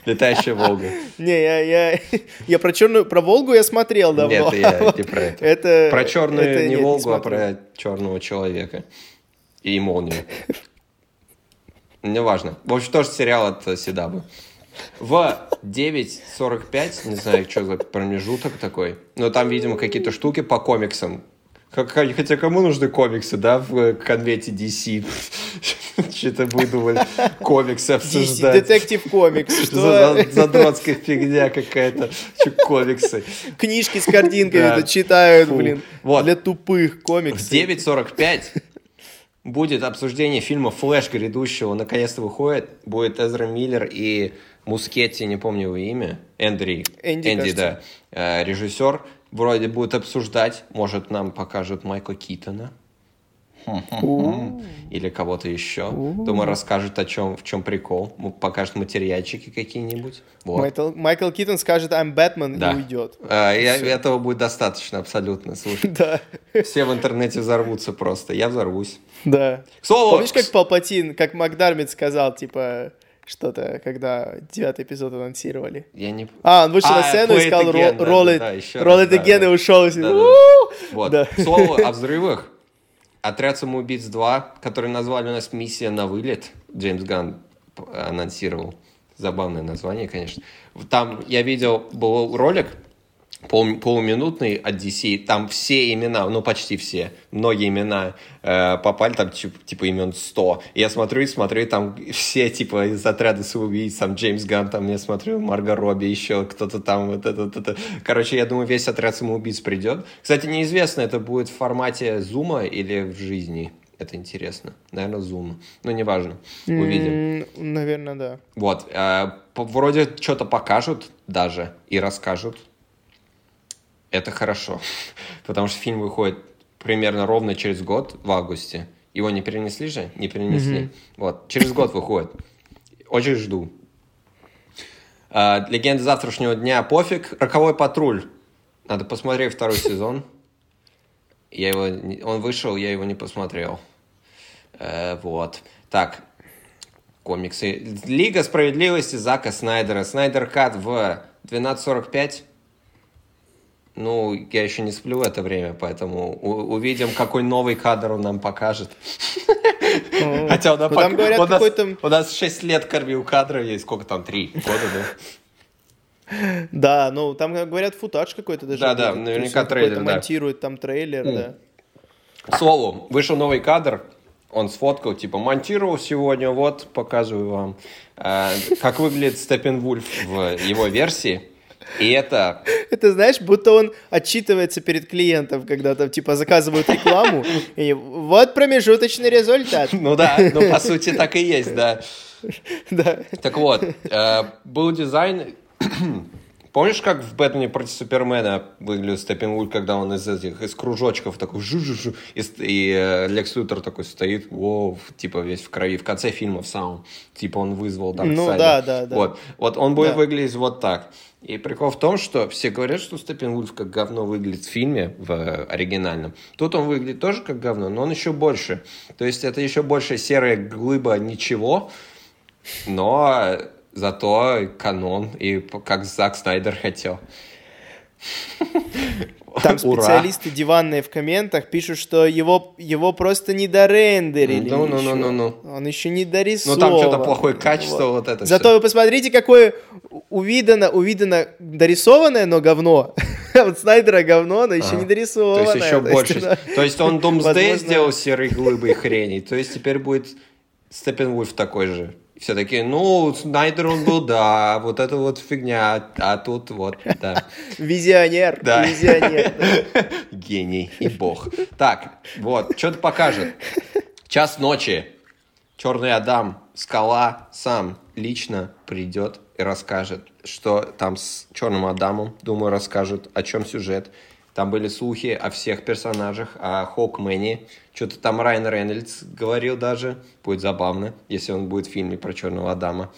Летающая Волга. Не, я, я, я про черную, про Волгу я смотрел давно. Нет, я а не про это. это Про черную это не нет, Волгу, а смотрел. про черного человека. И молнию. Неважно. В общем, тоже сериал от э, Седабы. В 9.45, не знаю, что за промежуток такой, но там, видимо, какие-то штуки по комиксам. Хотя кому нужны комиксы, да, в э, конвете DC? (laughs) Что-то выдумали комиксы обсуждать. детектив комикс. Что за задротская фигня какая-то? Комиксы? Книжки с картинками читают, блин. Для тупых В комиксов. 9.45 будет обсуждение фильма «Флэш» грядущего. Наконец-то выходит. Будет Эзра Миллер и Мускетти, не помню его имя. Эндри. Энди, Энди, да. Э, Режиссер. Вроде будет обсуждать. Может, нам покажут Майкла Китона. Или кого-то еще. Думаю, расскажет о чем, в чем прикол. Покажет материальчики какие-нибудь. Вот. Майкл, Майкл Китон скажет «I'm Batman» Да. и уйдет. Э, я- Всё. этого будет достаточно, абсолютно. Слушай, (laughs) Да, все в интернете взорвутся просто. Я взорвусь. да. Помнишь, как Палпатин, как Макдармит сказал, типа, что-то, когда девятый эпизод анонсировали? Я не... А, он вышел А, на сцену и сказал again, да, roll да, it, да, еще roll it да, again да. и ушел. и Да, да. Вот. Да. К слову о взрывах. (laughs) Отряд самоубийц 2, который назвали у нас «Миссия на вылет», Джеймс Ганн анонсировал. Забавное название, конечно. Там я видел, был ролик пол- полуминутный от DC, там все имена, ну почти все, многие имена э, попали, там тип- типа имен 100. И я смотрю и смотрю, и там все типа из отряда самоубийц, там Джеймс Ганн, там я смотрю, Марго Робби, еще кто-то там, вот это, вот это. Короче, я думаю, весь отряд самоубийц придет. Кстати, неизвестно, это будет в формате зума или в жизни. Это интересно. Наверное, зум. Ну, неважно. Увидим. Наверное, да. Вот. э, вроде что-то покажут даже и расскажут. Это хорошо. (laughs) Потому что фильм выходит примерно ровно через год, в августе. Его не перенесли же? Не перенесли. Мгм. Вот. Через год выходит. Очень жду. А, Легенда завтрашнего дня пофиг. Роковой патруль. Надо посмотреть второй сезон. Я его, он вышел, я его не посмотрел. Э, вот. Так, комиксы. Лига справедливости Зака Снайдера. Снайдер Кат в 12.45. Ну, я еще не сплю в это время, поэтому увидим, какой новый кадр он нам покажет. Ну, Хотя он ну, там говорят, у, нас, какой-то... у нас 6 лет кормил кадра есть. Сколько там? 3 года, да? Да, ну там говорят футаж какой-то даже. Да, да, наверняка трейлер, да. монтирует там трейлер, да. К слову, вышел новый кадр, он сфоткал, типа, монтировал сегодня, вот, показываю вам, э, как выглядит Степенвульф в его версии. И это, Это, знаешь, будто он отчитывается перед клиентом, когда там, типа, заказывают рекламу, и вот промежуточный результат. ну да, ну по сути так и есть, да. Да. Так вот, э, был дизайн... Помнишь, как в «Бэтмене против Супермена» выглядел Степенвульф, когда он из этих, из кружочков такой жу-жу-жу, и, и э, Лекс Лютер такой стоит, воу, типа весь в крови, в конце фильма в самом, типа он вызвал Ну Дарксайда. да, да, да. Вот, вот он будет Да. выглядеть вот так. И прикол в том, что все говорят, что Степенвульф как говно выглядит в фильме, в э, оригинальном. Тут он выглядит тоже как говно, но он еще больше. То есть это еще больше серая глыба ничего, но зато канон, и как Зак Снайдер хотел. (laughs) (laughs) Там Ура. специалисты диванные в комментах пишут, что его, его просто не дорендерили Ну, ну, ну, ну, ну. Он еще не Ну дорисован. там что-то плохое качество, вот, это Зато вы посмотрите, какое увидано, увидано дорисованное, но говно. А (laughs) вот Снайдера говно, но еще Ага. не То дорисованное. есть еще (laughs) больше. оно- То есть он Думсдей Возможно- сделал серой глыбой хрени. То есть теперь будет Степенвульф такой же. Все такие, ну, Снайдер он был, да, вот это вот фигня, а тут вот, да. (laughs) Визионер. Да. Визионер. да. (laughs) Гений и бог. Так, вот, что-то покажет. Час ночи. Черный Адам, скала сам лично придет и расскажет, что там с Черным Адамом, думаю, расскажут, о чем сюжет. Там были слухи о всех персонажах, о Хоукмене. Что-то там Райан Рейнольдс говорил даже. Будет забавно, если он будет в фильме про Черного Адама.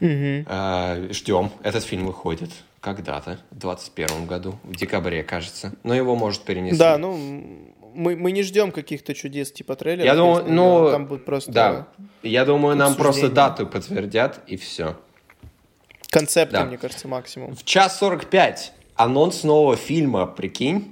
Мгм. А, Ждем. Этот фильм выходит когда-то, в 21 году, в декабре, кажется. Но его может перенести. Да, ну, мы, мы не ждем каких-то чудес типа трейлера. Я думаю, ну, Там будет просто Да. Я думаю, нам просто дату подтвердят, и все. концепты, Да. мне кажется, максимум. В час 45 анонс нового фильма, прикинь.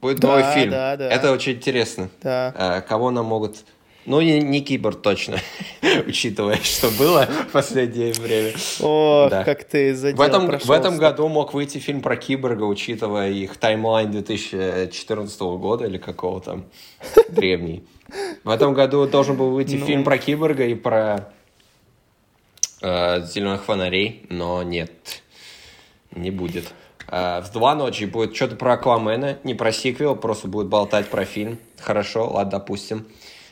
Будет Да, новый фильм. да, да. Это очень интересно. Да. Э, Кого нам могут... Ну, не, не киборг точно, (laughs) учитывая, что было в последнее время. О, Да. как ты за В этом, в этом году мог выйти фильм про киборга, учитывая их таймлайн 2014 года или какого там (laughs) древний. В этом году должен был выйти Ну. фильм про киборга и про зеленых фонарей, но нет, не будет. Э, в два ночи будет что-то про Аквамена, не про сиквел, просто будет болтать про фильм. Хорошо, ладно, допустим.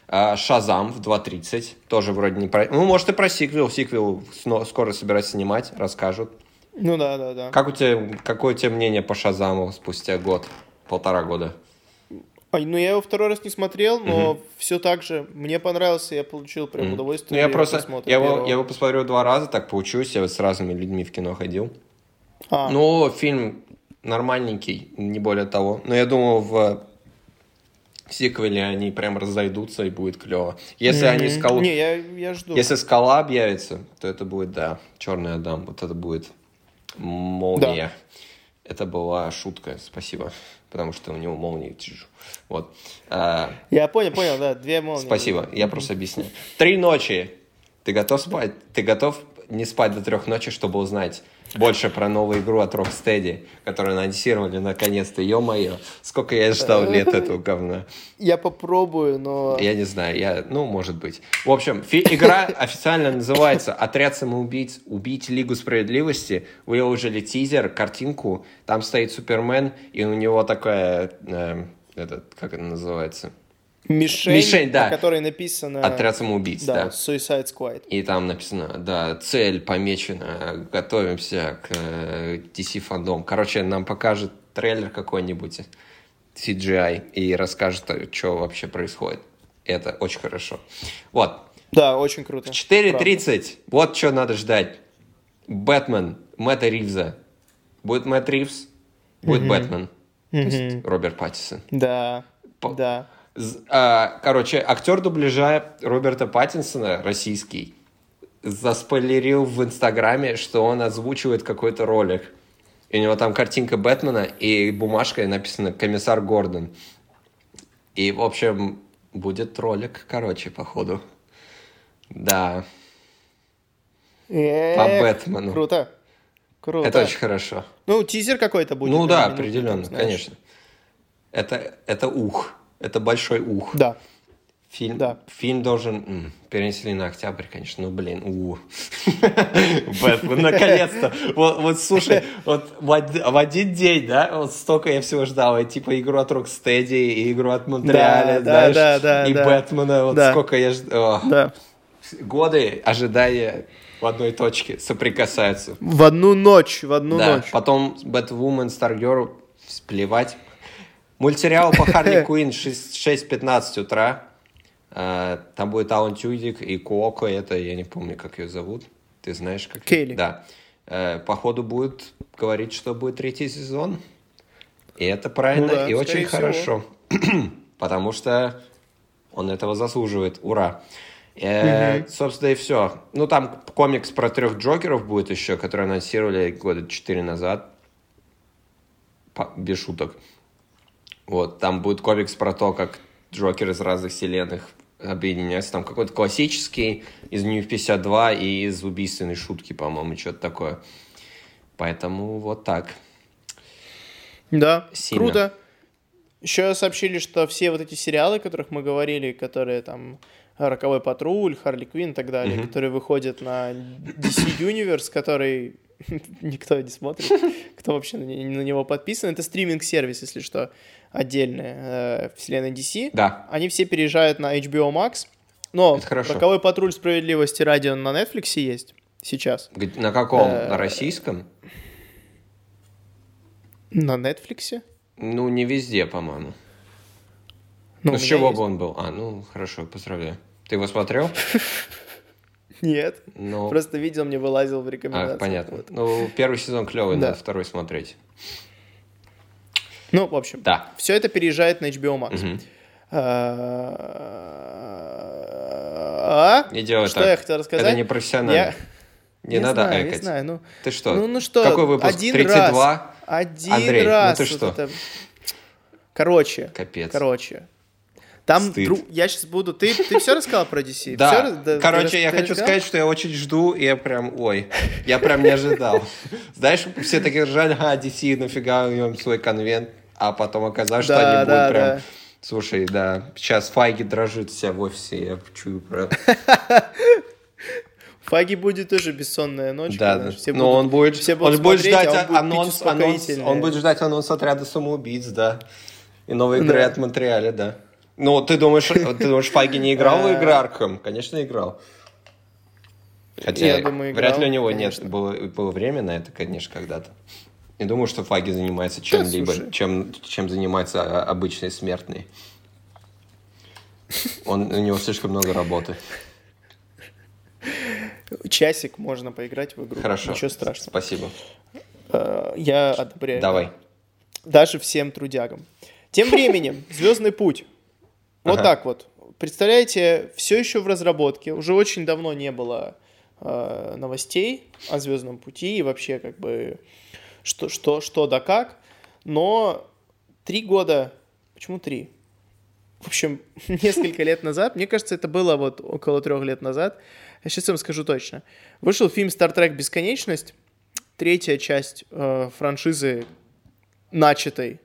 Э, Шазам в 2.30, тоже вроде не про... Ну, может, и про сиквел. Сиквел скоро собираются снимать, расскажут. Ну да, да, да. Как у тебя, какое у тебя мнение по Шазаму спустя год, полтора года? Ну я его второй раз не смотрел, но все так же. Мне понравился, я получил прям Ну, удовольствие. я от просто, я его, я его посмотрел два раза, так поучусь, я вот с разными людьми в кино ходил. А, Ну, фильм нормальненький, не более того. Но я думаю, в сиквеле они прям разойдутся и будет клево. Если мгм. они скалу... Не, я, я жду. Если скала объявится, то это будет, да, черный Адам. Вот это будет молния. Это была шутка, спасибо. Потому что у него молния. тьжу. Вот. А, Я понял, понял, да, две молнии. спасибо, я просто объясняю. Три ночи. Ты готов спать? Ты готов не спать до трех ночи, чтобы узнать больше про новую игру от Rocksteady, которую анонсировали наконец-то? Ё-моё, сколько я ждал лет этого говна. Я попробую, но... Я не знаю, я, ну, может быть. В общем, игра (laughs) официально называется «Отряд самоубийц. Убить Лигу Справедливости». Выложили тизер, картинку. Там стоит Супермен, и у него такая, э, этот, как это называется? Мишень, Мишень, да. на которой написано... «Отряд самоубийц», Да, да. Suicide Squad. И там написано, да, цель помечена, готовимся к э, DC фандом. Короче, нам покажет трейлер какой-нибудь CGI и расскажет, что вообще происходит. Это очень хорошо. Вот, Да, очень круто. В 4.30. Вот что надо ждать. Бэтмен Мэтта Ривза. Будет Мэтт Ривз. будет Мгм. Бэтмен. То есть. Роберт Паттисон. Да, По- да. А, Короче, актер дубляжа Роберта Паттинсона, российский, заспойлерил в Инстаграме, что он озвучивает какой-то ролик. И у него там картинка Бэтмена и бумажкой написано «Комиссар Гордон». И, в общем, будет ролик, короче, походу. Да, Э, по Бэтмену. Круто. Круто. Это очень хорошо. Ну, тизер какой-то будет. ну да, определенно, там, конечно. Это, это ух. Это большой ух. Да. Фильм, Да. фильм должен... м, перенесли на октябрь, конечно. Ну, блин, у. (laughs) Бэтмен, наконец-то. Вот, вот, слушай, вот в од- в один день, да, вот столько я всего ждал. И, типа игру от Rocksteady, и игру от Монреаля, Да, да, да, и. Бэтмена. Вот сколько я ждал. Да. Годы ожидания в одной точке соприкасаются. В одну ночь, в одну да, ночь. потом Бэтвумен, Старгерл, сплевать. Мультсериал по Харли (laughs) Куин 6.15 утра. А, Там будет Алан Тюдик и Куоко, это я не помню, как ее зовут. Ты знаешь, как... Кейли. Да. Э, Походу будет говорить, что будет третий сезон. И это правильно Ну да, и очень всего. хорошо. (clears throat) Потому что он этого заслуживает. Ура. Э, Собственно, и все. Ну, там комикс про трех Джокеров будет еще, который анонсировали года четыре назад. По- без шуток. Вот, там будет комикс про то, как Джокер из разных вселенных объединяются. Там какой-то классический из Нью 52 и из убийственной шутки, по-моему, что-то такое. Поэтому вот так. Да, Сильно. круто. Еще сообщили, что все вот эти сериалы, о которых мы говорили, которые там Роковой патруль, Харли Квин и так далее, Мгм. которые выходят на DC Universe, который (laughs) никто не смотрит, (laughs) кто вообще на него подписан. Это стриминг-сервис, если что, отдельный э, вселенной DC. Да, Они все переезжают на HBO Max. Но. Роковой патруль справедливости ради на Netflix есть сейчас. На каком? Э, На российском? На Netflix? Ну, не везде, по-моему. Ну, Ну, с чего есть. бы он был? А, ну, хорошо, поздравляю. Ты его смотрел? (laughs) Нет. Ну, Просто видел, мне вылазил в а, рекомендациях. понятно. вот. Ну, первый сезон клевый, Да. надо второй смотреть. Ну, в общем, Да. все это переезжает на HBO Max. А? Не делай Что так. я хотел рассказать? Это не профессионально. Я- Не не надо знаю, экать. Не знаю, ну, Ты что? ну, ну что, Какой выпуск? один 32? раз, один Андрей, ну раз. ты вот что? это- Короче, Капец. короче. Там Стыд. я сейчас буду. Ты, ты все рассказал про DC? Да. Ты Короче, рас- я ты хочу рассказал? сказать, что я очень жду, и я прям, ой, я прям не ожидал. (laughs) Знаешь, все такие ржали, а, DC, нафига у него свой конвент, а потом оказалось, что Да, они да, будут прям... да. Слушай, да, сейчас Файги дрожит вся в офисе, я чую прям. (laughs) Фаги будет тоже бессонная ночь. Да, да. что все Но будут- он будет, все он будут будет смотреть, ждать а он будет анонс, анонс, он будет ждать анонс отряда самоубийц, да. И новой игры Да. от Монреаля, да. Ну, ты думаешь, (laughs) ты думаешь, Файги не играл в игры Арkham? Конечно, играл. Хотя, Я думаю, вряд ли у играл, него конечно. нет, было, было время на это, конечно, когда-то. Не думаю, что Фаги занимается чем-либо, слушай. чем, чем занимаются а, обычные смертные. Он, у него слишком много работы. Часик можно поиграть в игру. Хорошо. Ничего страшного. Спасибо. Э, Я одобряю. Давай. Даже всем трудягам. Тем временем, (laughs) Звездный путь. Вот Ага. так вот. Представляете, все еще в разработке. Уже очень давно не было э, новостей о Звездном пути и вообще как бы что, что, что да как. Но три года, почему три? В общем, (laughs) несколько лет назад, мне кажется, это было вот около трех лет назад, я сейчас вам скажу точно, вышел фильм «Star Trek. Бесконечность», третья часть э, франшизы, начатой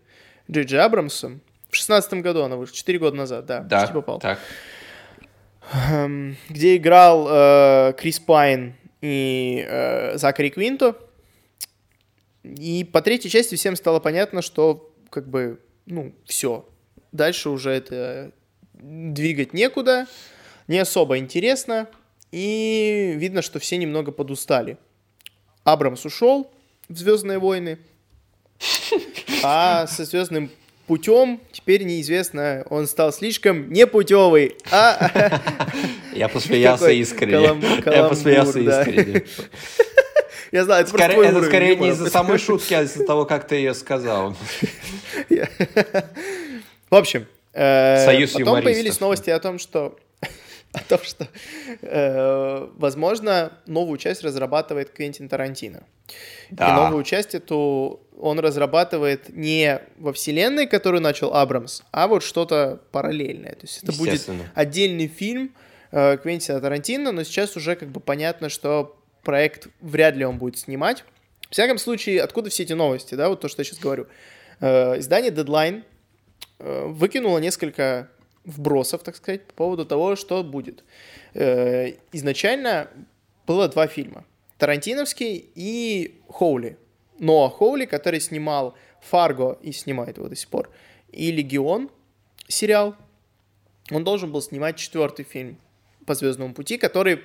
Джей Джей Абрамсом. В шестнадцатом году она вышла, четыре года назад, да, Да, почти попал. так. Эм, где играл э, Крис Пайн и э, Закари Квинто. И по третьей части всем стало понятно, что как бы, ну, все. Дальше уже это двигать некуда, не особо интересно, и видно, что все немного подустали. Абрамс ушел в Звездные войны, а со Звездным путем теперь неизвестно, он стал слишком непутевый. А, Я посмеялся искренне. Я посмеялся искренне. Я знаю, это просто Скорее, твой это уровень скорее не из-за самой шутки, а из-за того, как ты ее сказал. В общем, э, Союз потом появились новости о том, что (laughs) о том, что, э, возможно, новую часть разрабатывает Квентин Тарантино. И Да. новую часть эту он разрабатывает не во вселенной, которую начал Абрамс, а вот что-то параллельное. То есть это будет отдельный фильм э, Квентина Тарантино, но сейчас уже как бы понятно, что проект вряд ли он будет снимать. В всяком случае, откуда все эти новости, да, вот то, что я сейчас говорю. Э, издание Deadline э, выкинуло несколько вбросов, так сказать, по поводу того, что будет. Э, изначально было два фильма. Тарантиновский и Хоули. Ноа Хоули, который снимал Фарго и снимает его до сих пор, и Легион сериал. Он должен был снимать четвертый фильм по Звездному пути, который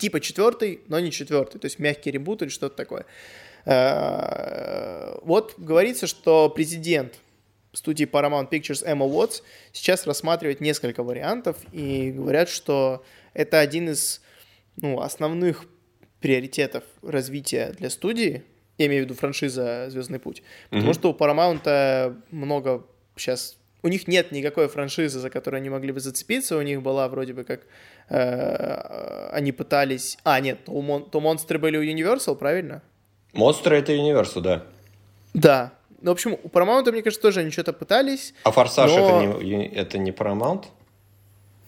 типа четвертый, но не четвертый, то есть мягкий ребут или что-то такое. Э, Вот говорится, что президент студии Paramount Pictures Эмма Уотс сейчас рассматривает несколько вариантов и говорят, что это один из ну, основных приоритетов развития для студии, я имею в виду франшиза «Звездный путь», потому Мгм. что у Paramount много сейчас... У них нет никакой франшизы, за которую они могли бы зацепиться. У них была вроде бы как... э, они пытались... А, нет, то, мон- то монстры были у Universal, правильно? Монстры это Universal, да. Да. Ну, в общем, у Paramount, мне кажется, тоже они что-то пытались. А Форсаж Но- это, не, это не Paramount?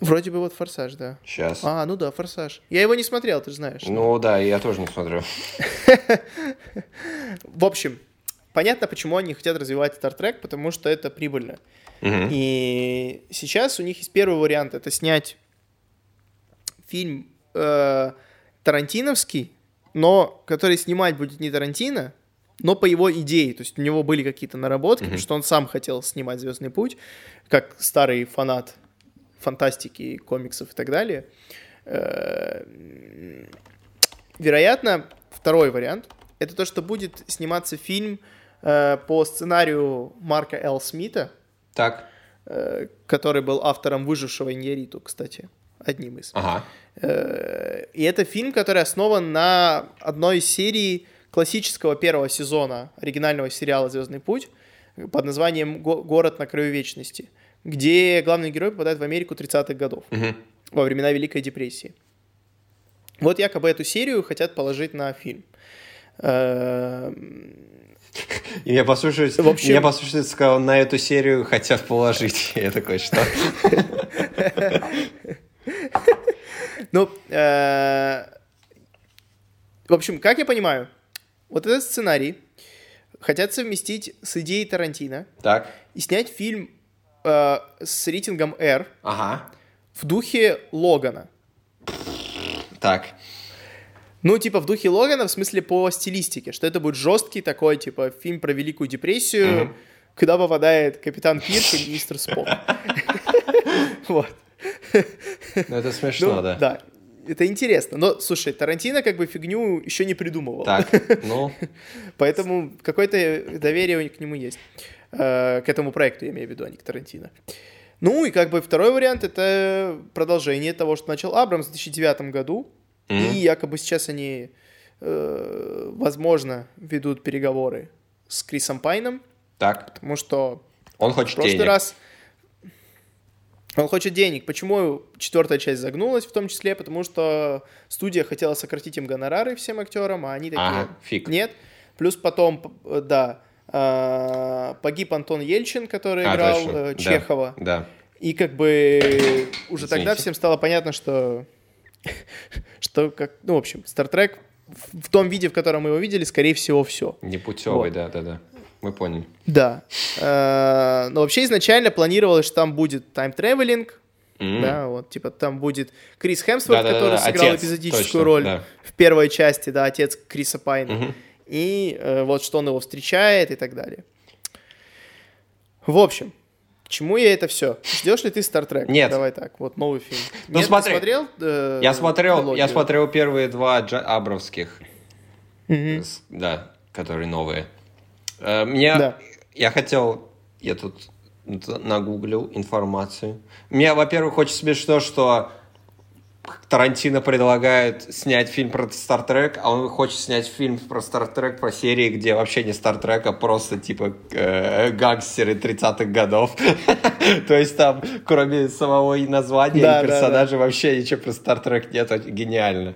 Вроде бы вот «Форсаж», да. Сейчас. А, ну да, «Форсаж». Я его не смотрел, ты же знаешь. Ну да, я тоже не смотрю. (laughs) В общем, понятно, почему они хотят развивать Star Trek, потому что это прибыльно. Мгм. И сейчас у них есть первый вариант, это снять фильм э, Тарантиновский, но который снимать будет не Тарантино, но по его идее. То есть у него были какие-то наработки, потому что он сам хотел снимать Звездный путь, как старый фанат фантастики, комиксов и так далее. Э, Вероятно, второй вариант это то, что будет сниматься фильм э, по сценарию Марка Л. Смита, Так. э, который был автором «Выжившего Иньяриту», кстати, одним из. Ага. Э, И это фильм, который основан на одной из серий классического первого сезона оригинального сериала «Звездный путь» под названием «Го- «Город на краю вечности», где главный герой попадает в Америку 30-х годов, Мгм. во времена Великой депрессии. Вот якобы эту серию хотят положить на фильм. И я послушаюсь, В общем- я послушаюсь, сказал, на эту серию хотят положить. (laughs) Я такой, что? Ну, э, в общем, как я понимаю, вот этот сценарий хотят совместить с идеей Тарантино Так. и снять фильм э, с рейтингом R Ага. в духе Логана. Так. Ну, типа в духе Логана, в смысле по стилистике, что это будет жесткий такой, типа, фильм про Великую депрессию, куда попадает капитан Кирк и мистер Спок. (laughs) Вот. Ну, это смешно, Ну, да. Да. Это интересно. Но, слушай, Тарантино как бы фигню еще не придумывал. Так, ну, (laughs) Поэтому какое-то доверие к нему есть. Э, К этому проекту, я имею в виду, а не к Тарантино. Ну и как бы второй вариант это продолжение того, что начал Абрамс в 2009 году. И Мгм. якобы сейчас они, э, возможно, ведут переговоры с Крисом Пайном, так. потому что Он в хочет прошлый денег. раз он хочет денег. Почему четвертая часть загнулась в том числе? Потому что студия хотела сократить им гонорары всем актерам, а они такие... Ага, фиг. Нет. Плюс потом, э, да, а, погиб Антон Ельчин, который А, играл точно, э, да, Чехова. Да. И как бы уже тогда Извините. всем стало понятно, что... (laughs) что как... Ну, в общем, Стартрек в в том виде, в котором мы его видели, скорее всего, все. Непутевый, Вот. да, да, да. Мы поняли. Да. Э, Но вообще изначально планировалось, что там будет тайм-тревелинг, М. да, вот, типа там будет Крис Хемсворт, Да-да-да, который сыграл отец, эпизодическую точно, роль да. в первой части, да, отец Криса Пайна. Мгм. И э, вот что он его встречает и так далее. В общем, чему я это все? Ждешь ли ты Стартрек? Нет. Давай так, вот новый фильм. Ну, Нет, ты смотри. смотрел? э, Я смотрел, я трилогию? смотрел первые два Джа- Абровских, с- да, которые новые. Э, Мне, Да. я хотел, я тут нагуглил информацию. Мне, во-первых, очень смешно, что Тарантино предлагает снять фильм про Стартрек, а он хочет снять фильм про Стартрек, про серии, где вообще не Стартрек, а просто типа э, гангстеры 30-х годов. (laughs) То есть там, кроме самого и названия, Да, и да, персонажа, вообще ничего про Стартрек нет. Гениально,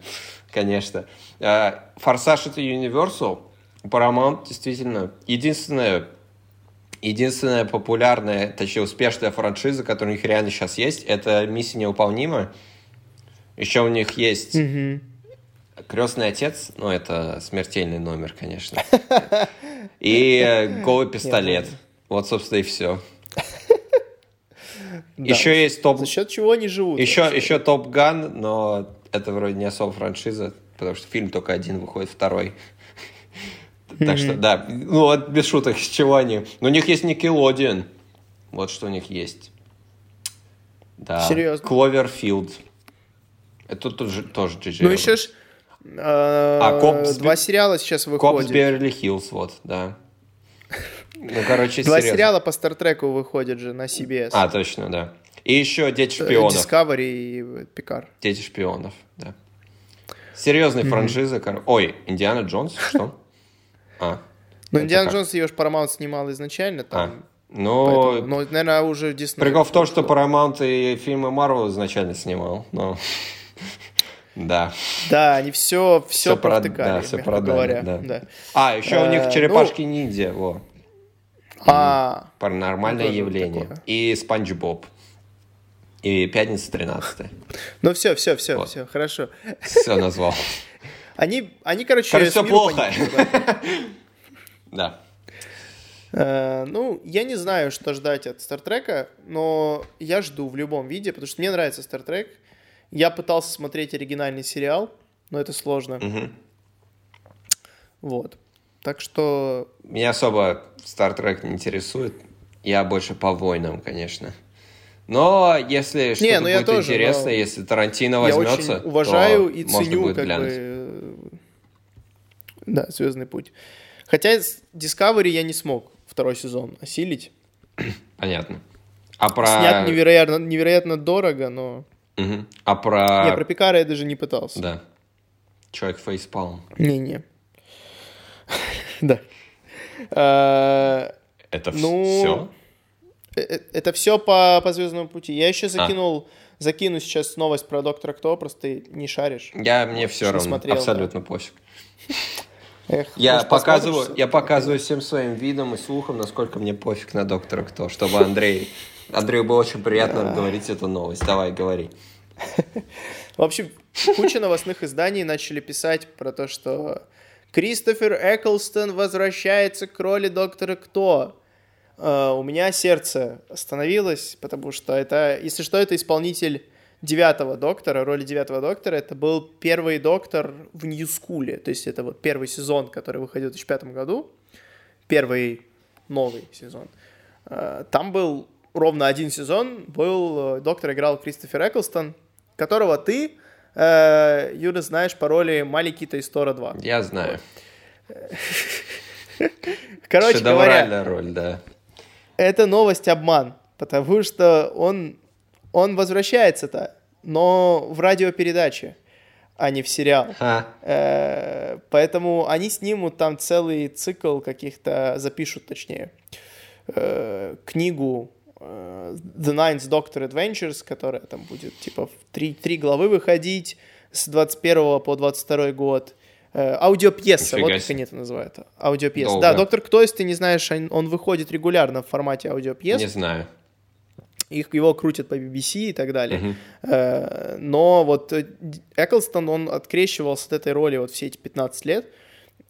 конечно. Э, Форсаж это Universal. Paramount действительно единственная Единственная популярная, точнее успешная франшиза, которая у них реально сейчас есть, это «Миссия невыполнима». Еще у них есть Мгм. «Крестный отец», ну это смертельный номер, конечно. (laughs) И э, «Голый пистолет». Вот, собственно, и все. (laughs) Еще есть топ... За счет чего они живут? Еще, еще Топ Ган, но это вроде не особо франшиза, потому что фильм только один выходит, второй. (laughs) Так что, да, ну вот без шуток, с чего они. Но у них есть Nickelodeon. Вот что у них есть. Да. Серьезно? Кловерфилд. Это тут же тоже Джей Ну еще ж а, Коп с- два сериала сейчас Копс выходят. Беверли Хиллз, вот, да. Ну, короче, Два серьезно. сериала по Стартреку выходят же на CBS. А, точно, да. И еще Дети Э, шпионов. Discovery и э, Пикар. Дети шпионов, да. Серьезные франшизы. кор- Ой, Индиана Джонс, что? (laughs) А, Ну, Индиана? Джонс ее ж Paramount снимал изначально а. там. Ну, поэтому- Но, наверное, уже Disney. прикол в том, что. Paramount и фильмы Марвел изначально снимал, но... Да. Да, они все, все, прод- провтыкали, да, мягко продали, говоря. да. Да. А, еще у Э, них черепашки-ниндзя, во. А, Паранормальное Ну, явление. такое. И Спанч Боб. И Пятница 13 ну все, все, все, Вот. все, хорошо. Все назвал. Они, они, короче, Короче, все плохо. Да. Э, Ну, я не знаю, что ждать от Стартрека, но я жду в любом виде, потому что мне нравится Стартрек. Я пытался смотреть оригинальный сериал, но это сложно. Мгм. Вот. Так что Меня особо Star Trek не интересует. Я больше по войнам, конечно. Но если что-то ну я будет тоже, интересно, но если Тарантино я возьмется, очень уважаю то и можно ценю будет как глянуть. бы... Да, Звездный путь. Хотя Discovery я не смог второй сезон осилить. Понятно. А про... Снят невероятно, невероятно дорого, но... Мгм. А про... Не, про Пикара я даже не пытался. Да. Человек фейспалм. Не-не. (laughs) Да. Э, Это Ну, все? э, э, Это все по, по Звездному пути. Я еще закинул, закину сейчас новость про Доктора Кто, просто ты не шаришь. Я, мне все равно. смотрел, Абсолютно пофиг. Эх, Я показываю, я показываю всем своим видом и слухом, насколько мне пофиг на доктора кто, чтобы Андрей... Андрею было очень приятно говорить эту новость. Давай, говори. В общем, куча новостных изданий начали писать про то, что Кристофер Эклстон возвращается к роли Доктора Кто. Э, у меня сердце остановилось, потому что это, если что, это исполнитель девятого доктора, роли девятого доктора. Это был первый доктор в Нью-Скуле. То есть это вот первый сезон, который выходил в 2005 году. Первый новый сезон. Э, Там был ровно один сезон. Был э, доктор играл Кристофер Эклстон, которого ты, э, Юра, знаешь по роли Маликита из Тора 2. Я знаю. (laughs) Короче говоря, роль, да. это новость обман, потому что он, он возвращается-то, но в радиопередаче, а не в сериал. Ха. Э, Поэтому они снимут там целый цикл каких-то, запишут точнее, э, книгу The Ninth Doctor Adventures, которая там будет типа в три, три главы выходить с 21 по 22 год. Э, Аудиопьеса, Нифига вот как они это называют. Аудиопьеса. Долго. Да, Доктор Кто, если ты не знаешь, он, выходит регулярно в формате аудиопьес. Не знаю. Их, его крутят по BBC и так далее. Э, Но вот э, Эклстон, он открещивался от этой роли вот все эти 15 лет.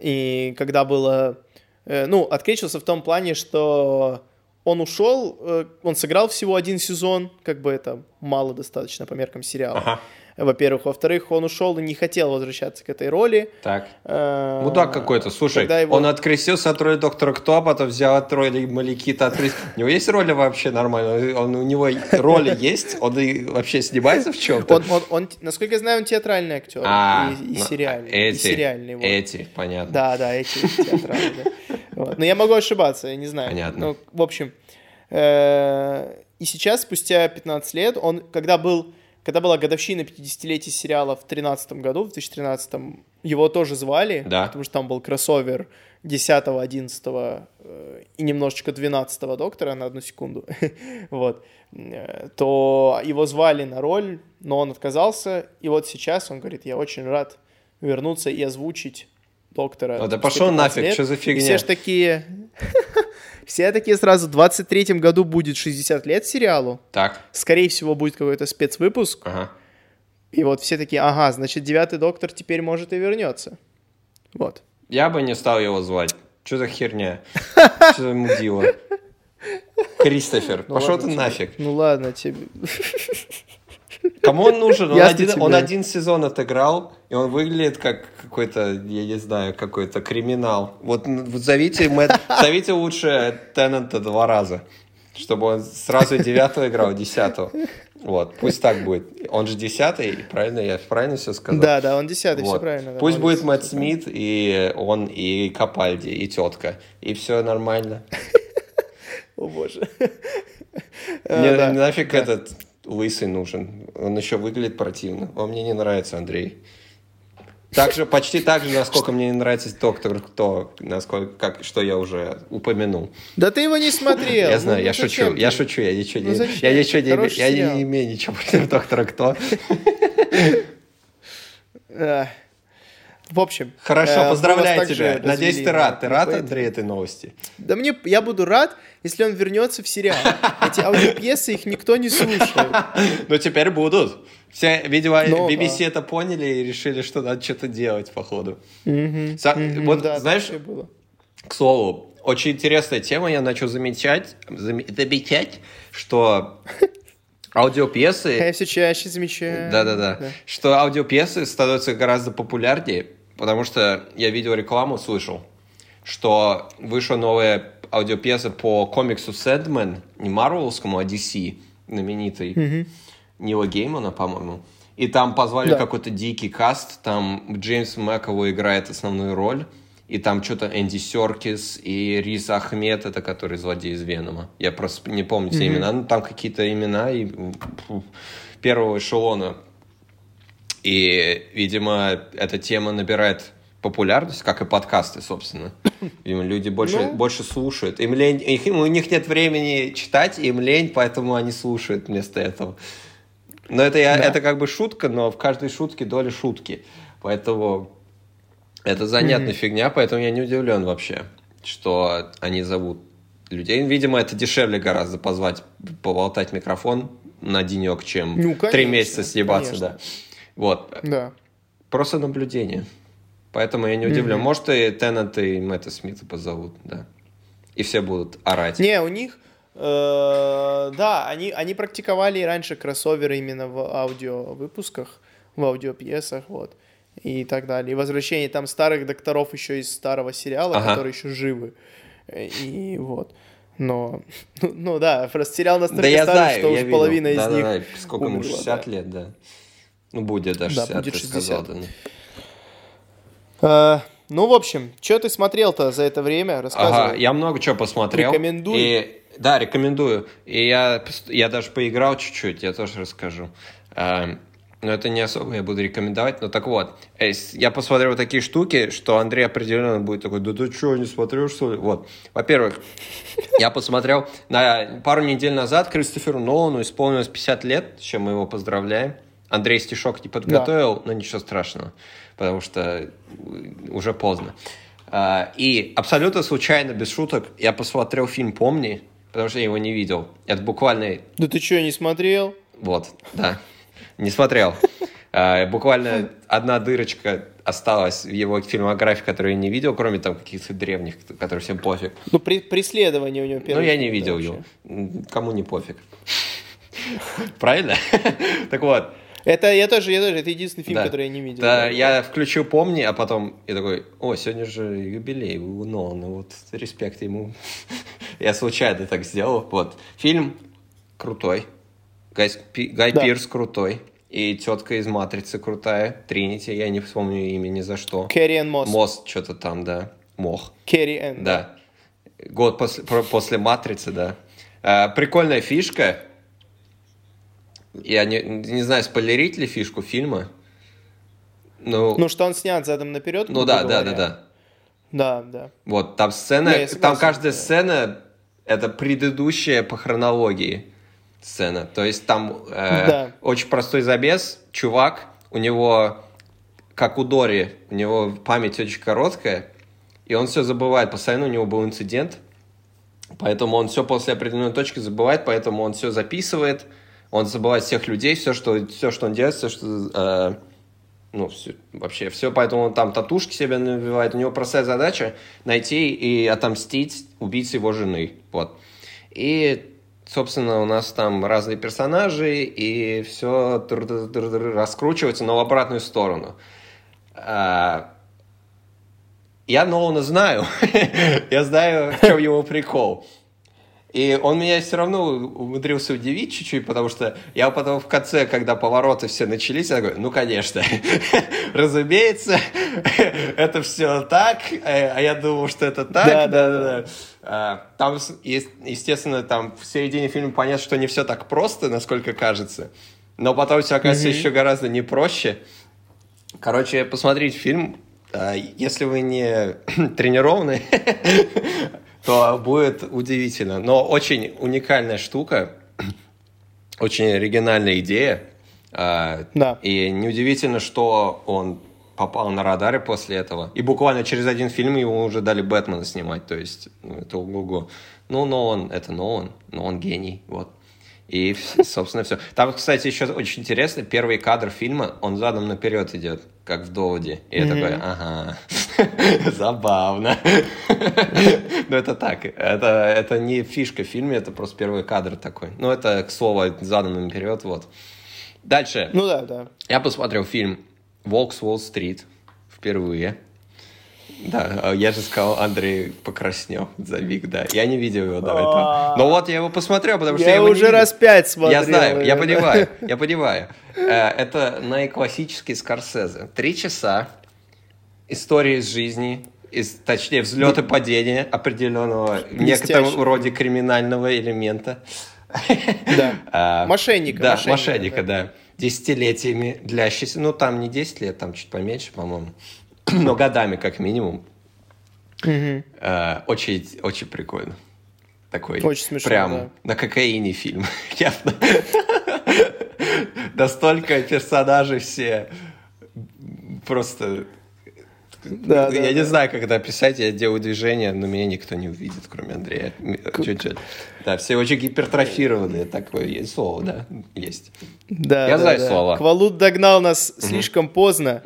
И когда было... э, Ну, открещивался в том плане, что он ушел, э, он сыграл всего один сезон, как бы это мало достаточно по меркам сериала. Ага. Во-первых. Во-вторых, он ушел и не хотел возвращаться к этой роли. Так. Э, Мудак какой-то. Слушай, его- он открестился от роли доктора Кто, а потом взял от роли Маликита. Открест... У него есть роли вообще нормально? Он, у него роли есть? Он и вообще снимается в чем-то? Он, он, он, насколько я знаю, он театральный актер. А, и, и ну, сериальный. Эти, и сериальный. вот. эти, понятно. Да, да, эти театралы, да. Вот. Но я могу ошибаться, я не знаю. Понятно. Ну, в общем, э, и сейчас, спустя 15 лет, он, когда был когда была годовщина 50-летия сериала в 2013 году, в 2013 его тоже звали, Да. потому что там был кроссовер 10, 11 э, и немножечко 12 доктора на одну секунду, (laughs) вот, Э, то его звали на роль, но он отказался, и вот сейчас он говорит, я очень рад вернуться и озвучить доктора. Ну да пошел 15 нафиг, лет. что за И фигня? Все ж такие... (laughs) Все такие сразу, в 23-м году будет 60 лет сериалу, Так, скорее всего, будет какой-то спецвыпуск, ага. и вот все такие, ага, значит, девятый доктор теперь может и вернется. Вот. Я бы не стал его звать. Что за херня? (laughs) Что за мудила? Кристофер, Ну пошел ты тебе. нафиг. Ну ладно, тебе... Кому он нужен? Он, Ясно один, тебе. он один сезон отыграл, и он выглядит как какой-то, я не знаю, какой-то криминал. Вот, вот зовите, Мэтт- (laughs) зовите лучше Теннанта два раза, чтобы он сразу девятого играл, десятого. Вот, пусть так будет. Он же десятый, правильно? Я правильно все сказал? Да, да, он десятый, все Вот. правильно. да, Пусть будет. Мэтт Смит, и он, и Капальди, и тетка. И все нормально. (laughs) О боже. (laughs) Мне Э, да. нафиг этот лысый нужен. Он еще выглядит противно. Он мне не нравится, Андрей. Так же, почти так же, насколько мне не нравится доктор Кто, насколько, как, что я уже упомянул. Да ты его не смотрел. я знаю, Ну, я ну шучу, я шучу, я ничего Ну не, зачем? я ничего не, Хороший я сериал. не имею ничего против доктора Кто. А. (laughs) В общем. Хорошо, э, поздравляю также тебя. Надеюсь, ты рад. Ты рад. Андрей, этой новости? Да мне, я буду рад, если он вернется в сериал. Эти аудиопьесы, их никто не слушает. (laughs) Ну, теперь будут. Все, видимо, Ну, BBC да. это поняли и решили, что надо что-то делать, походу. Мгм, Са- мгм, вот, да, знаешь. К слову, очень интересная тема, я начал замечать, заме- замечать, что (laughs) аудиопьесы... Я все чаще замечаю. Да-да-да. Что аудиопьесы становятся гораздо популярнее, потому что я видел рекламу, слышал, что вышла новая аудиопьеса по комиксу Сэндмен, не Марвеловскому, а DC, знаменитый, Нила Геймана, по-моему. И там позвали Да. какой-то дикий каст, там Джеймс Мэковой играет основную роль, и там что-то Энди Серкис и Риз Ахмед, это который злодей из Венома. Я просто не помню все имена, но там какие-то имена и, фу, первого эшелона. И, видимо, эта тема набирает популярность, как и подкасты, собственно. Видимо, люди больше, Ну. больше слушают. Им лень, их- у них нет времени читать, им лень, поэтому они слушают вместо этого. Но это, я, Да. это как бы шутка, но в каждой шутке доля шутки. Поэтому это занятная фигня, поэтому я не удивлен вообще, что они зовут людей. Видимо, это дешевле гораздо позвать, поболтать микрофон на денек, чем Ну, три конечно, месяца съебаться, конечно. да. Вот. Да. Просто наблюдение. Поэтому я не удивлен. Может, и Теннет, и Мэтта Смита позовут, да. И все будут орать. Не, у них, э, да, они, они практиковали раньше кроссоверы именно в аудиовыпусках, в аудиопьесах, вот, и так далее. И возвращение там старых докторов еще из старого сериала, Ага. которые еще живы. И вот. Но, ну, (laughs) ну да, просто сериал настолько Да я старый, знаю, что я уж видел. половина из Да, да, них да. Сколько ему, умерла, 60 да. лет, да. Ну, будет, да, Да, 60, будет ты 60. сказал, да. Э, ну, в общем, что ты смотрел-то за это время? Рассказывай. Ага, я много чего посмотрел. Рекомендуй. И, да, рекомендую. И я, я даже поиграл чуть-чуть, я тоже расскажу. А, но это не особо я буду рекомендовать. Но так вот, э, я посмотрел вот такие штуки, что Андрей определенно будет такой, да ты что, не смотрел, что ли? Вот. Во-первых, (laughs) я посмотрел на пару недель назад Кристоферу Нолану исполнилось 50 лет, с чем мы его поздравляем. Андрей стишок не подготовил, но ничего страшного, потому что уже поздно. А, И абсолютно случайно, без шуток, я посмотрел фильм «Помни», потому что я его не видел. Это буквально Да ты что, не смотрел? вот, да. Не смотрел. А, Буквально одна дырочка осталась в его фильмографии, которую я не видел, кроме там каких-то древних, которые всем пофиг. Ну, при- преследование у него Ну, первый я не видел да, его. Кому не пофиг. Правильно? (laughs) Так вот, Это я тоже, я тоже, это единственный фильм, Да. который я не видел. Да, я включу «Помни», а потом я такой, о, сегодня же юбилей у Нолана, вот, респект ему. (laughs) Я случайно так сделал. Вот, фильм крутой. Гай, Гай Да. Пирс крутой. И тетка из «Матрицы» крутая. Тринити, я не вспомню имя ни за что. Керри Энн Мосс. Мост что-то там, да. Мох. Керри Энн. Да. Год после, после «Матрицы», да. А, прикольная фишка. Я не, не знаю, спойлерить ли фишку фильма. Ну, Ну, что он снят задом наперед. ну да, да, да, да. Да, да. Вот, там сцена, Не, там каждая да. сцена это предыдущая по хронологии сцена. То есть там э, Да. очень простой забес. Чувак, у него, как у Дори, у него память очень короткая, и он все забывает. Постоянно у него был инцидент, поэтому он все после определенной точки забывает, поэтому он все записывает, он забывает всех людей, все, что, все, что он делает, все, что... э, ну, всё- вообще все, поэтому он там татушки себе набивает. У него простая задача найти и отомстить убийце его жены. Вот. И, собственно, у нас там разные персонажи, и все раскручивается, но в обратную сторону. А, Я Нолана знаю. (laughs) Я знаю, в чем его прикол. И он меня все равно умудрился удивить чуть-чуть, потому что я потом в конце, когда повороты все начались, я говорю, ну, конечно, (laughs) разумеется, (laughs) это все так, э, а я думал, что это так. Да, Да, да, да. А, Там, естественно, там в середине фильма понятно, что не все так просто, насколько кажется. Но потом все оказывается еще гораздо не проще. Короче, посмотрите фильм. а, Если вы не (clears throat) тренированы, (laughs) то будет удивительно. Но очень уникальная штука, (clears throat) очень оригинальная идея. А, Да. И неудивительно, что он попал на радары после этого. И буквально через один фильм ему уже дали Бэтмена снимать. То есть, ну, это ого-го. Ну, Нолан, это Нолан. Нолан гений, вот. И, собственно, все. Там, кстати, еще очень интересно, первый кадр фильма, он задом наперед идет, как в доводе. И я такой, ага, (laughs) забавно. (laughs) Но это так, это, это не фишка в фильме, это просто первый кадр такой. Ну, это, к слову, задом наперед, вот. Дальше. Ну да, да. Я посмотрел фильм «Волк с Уолл-стрит» впервые. Да, а я же сказал, Андрей покраснел за миг, да. Я не видел его до этого. Но вот я его посмотрел, потому что я, Я его уже раз пять смотрел. Я знаю, я понимаю, я (laughs) понимаю. Э, Это наиклассический Скорсезе. Три часа истории из жизни, из, точнее, взлет и падения определенного, некотором роде криминального элемента. Да. (laughs) А, Мошенника, Да, мошенника, мошенника, да. Десятилетиями длящийся. Ну, там не 10 лет, там чуть поменьше, по-моему. (clears throat) Но годами, как минимум. Э, Очень, очень прикольно. Такой Очень смешно, прям да. на кокаине фильм. (laughs) Явно. (laughs) Настолько персонажи все просто... Да, я да, не да. знаю, как это описать, я делаю движение, но меня никто не увидит, кроме Андрея. Чуть-чуть. Да, все очень гипертрофированные, такое есть слово, да, есть. Да, Я да, знаю да. слова. Квалут догнал нас слишком поздно.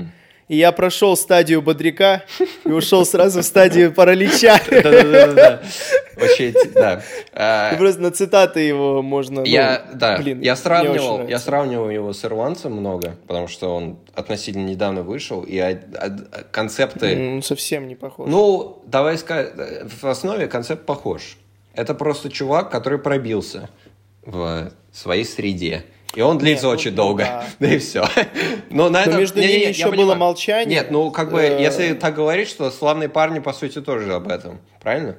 И я прошел стадию бодряка и ушел сразу в стадию паралича. Да-да-да-да. Очень, (laughs) да. А, Просто на цитаты его можно... ну, Я, да, блин, я сравнивал, я сравнивал его с Ирландцем много, потому что он относительно недавно вышел, и а- а- концепты... М, Совсем не похож. Ну, давай сказать, в основе концепт похож. Это просто чувак, который пробился в своей среде. И он длится ну, очень ну долго. да. (laughs) Да и все. Но на Но этом... между не-не-не, ними я еще было понимаю. молчание. Нет, ну как бы, Э, если так говорить, что славные парни, по сути, тоже об этом. Правильно?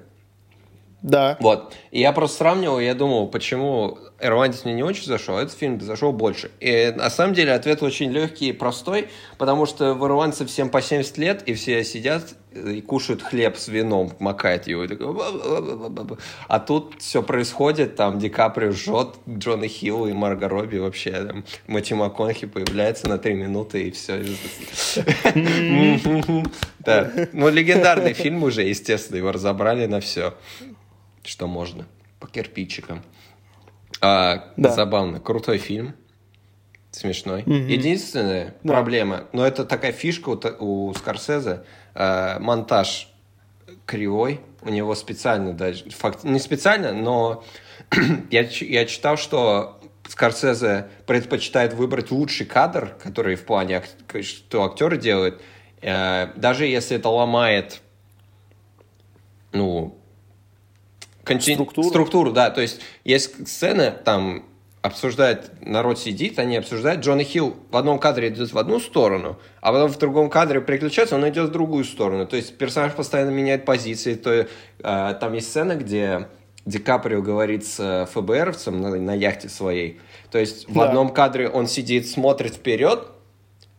Да. Вот. И я просто сравнивал, и я думал, почему «Ирландец» мне не очень зашел, а этот фильм зашел больше. И на самом деле ответ очень легкий и простой, потому что в «Ирландце» всем по 70 лет, и все сидят и кушают хлеб с вином, макают его. и такой. А тут все происходит, там Ди Каприо жжет Джона Хилл и Марго Робби вообще. Там, Мэтью МакКонахи появляется на три минуты, и все. (laughs) Да. Ну, легендарный фильм уже, естественно, его разобрали на все что можно по кирпичикам. А, Да. Забавно, крутой фильм, смешной. Единственная проблема, но это такая фишка у, у Скорсезе, а, монтаж кривой, у него специально даже, факт, не специально, но (clears throat) я, я читал, что Скорсезе предпочитает выбрать лучший кадр, который в плане, что актеры делают, э, даже если это ломает ну, контин- Структуру? структуру, да. То есть есть сцены, там обсуждает, народ сидит, они обсуждают, Джона Хилл в одном кадре идет в одну сторону, а потом в другом кадре переключается, он идет в другую сторону. То есть персонаж постоянно меняет позиции. То, э, там есть сцена, где Ди Каприо говорит с э, ФБРовцем на, на яхте своей. То есть в Да. одном кадре он сидит, смотрит вперед,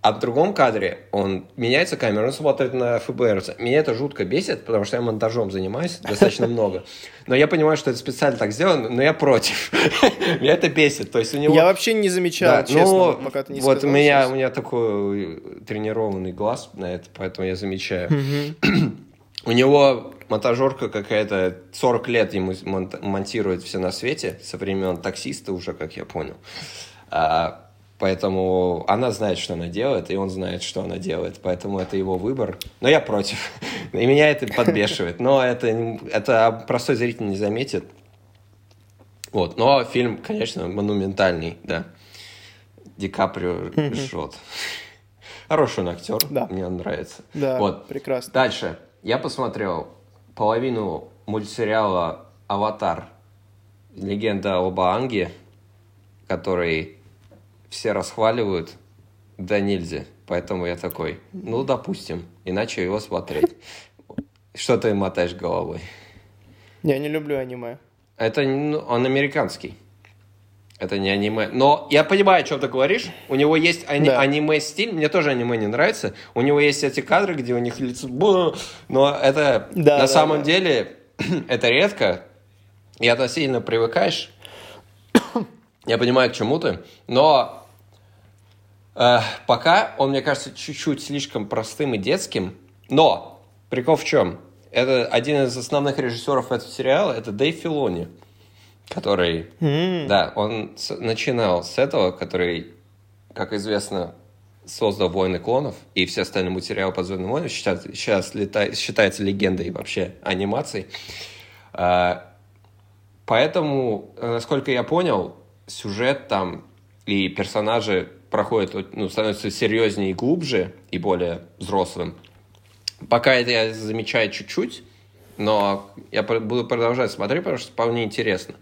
а в другом кадре он меняется камера, он смотрит на ФБРовца. Меня это жутко бесит, потому что я монтажом занимаюсь достаточно (laughs) много. Но я понимаю, что это специально так сделано, но я против. (laughs) Меня это бесит. То есть у него... Я вообще не замечал, Да, честно, ну, пока ты не вот у меня, у меня такой тренированный глаз на это, поэтому я замечаю. (clears throat) У него монтажерка какая-то 40 лет ему монт- монтирует все на свете, со времен таксиста уже, как я понял. А, поэтому она знает, что она делает, и он знает, что она делает, поэтому это его выбор. Но я против. (laughs) И меня это подбешивает. Но это, это простой зритель не заметит. Вот. Но фильм, конечно, монументальный, да. Ди Каприо жжет. Хороший он актер, Да. мне он нравится. Да, Вот. прекрасно. Дальше. Я посмотрел половину мультсериала «Аватар. Легенда об Аанге», который все расхваливают, да нельзя. Поэтому я такой, ну, допустим, иначе его смотреть. Что ты мотаешь головой? Я не люблю аниме. Это ну, он американский. Это не аниме. Но я понимаю, о чем ты говоришь. У него есть ани- Да. аниме-стиль. Мне тоже аниме не нравится. У него есть эти кадры, где у них лицо... Но это Да, на да, самом да. деле (clears throat) это редко. И это сильно привыкаешь. Я понимаю, к чему ты. Но пока он, мне кажется, чуть-чуть слишком простым и детским. Но прикол в чем? Это один из основных режиссеров этого сериала, это Дэйв Филони, который, М, да, он с- начинал с этого, который, как известно, создал «Войны клонов» и все остальные материалы по «Звездным войнам» сейчас, сейчас лета- считается легендой вообще анимации. А, Поэтому, э, насколько я понял, сюжет там и персонажи проходят, вот, ну, становятся серьезнее и глубже, и более взрослым. Пока это я замечаю чуть-чуть, но я буду продолжать смотреть, потому что вполне интересно.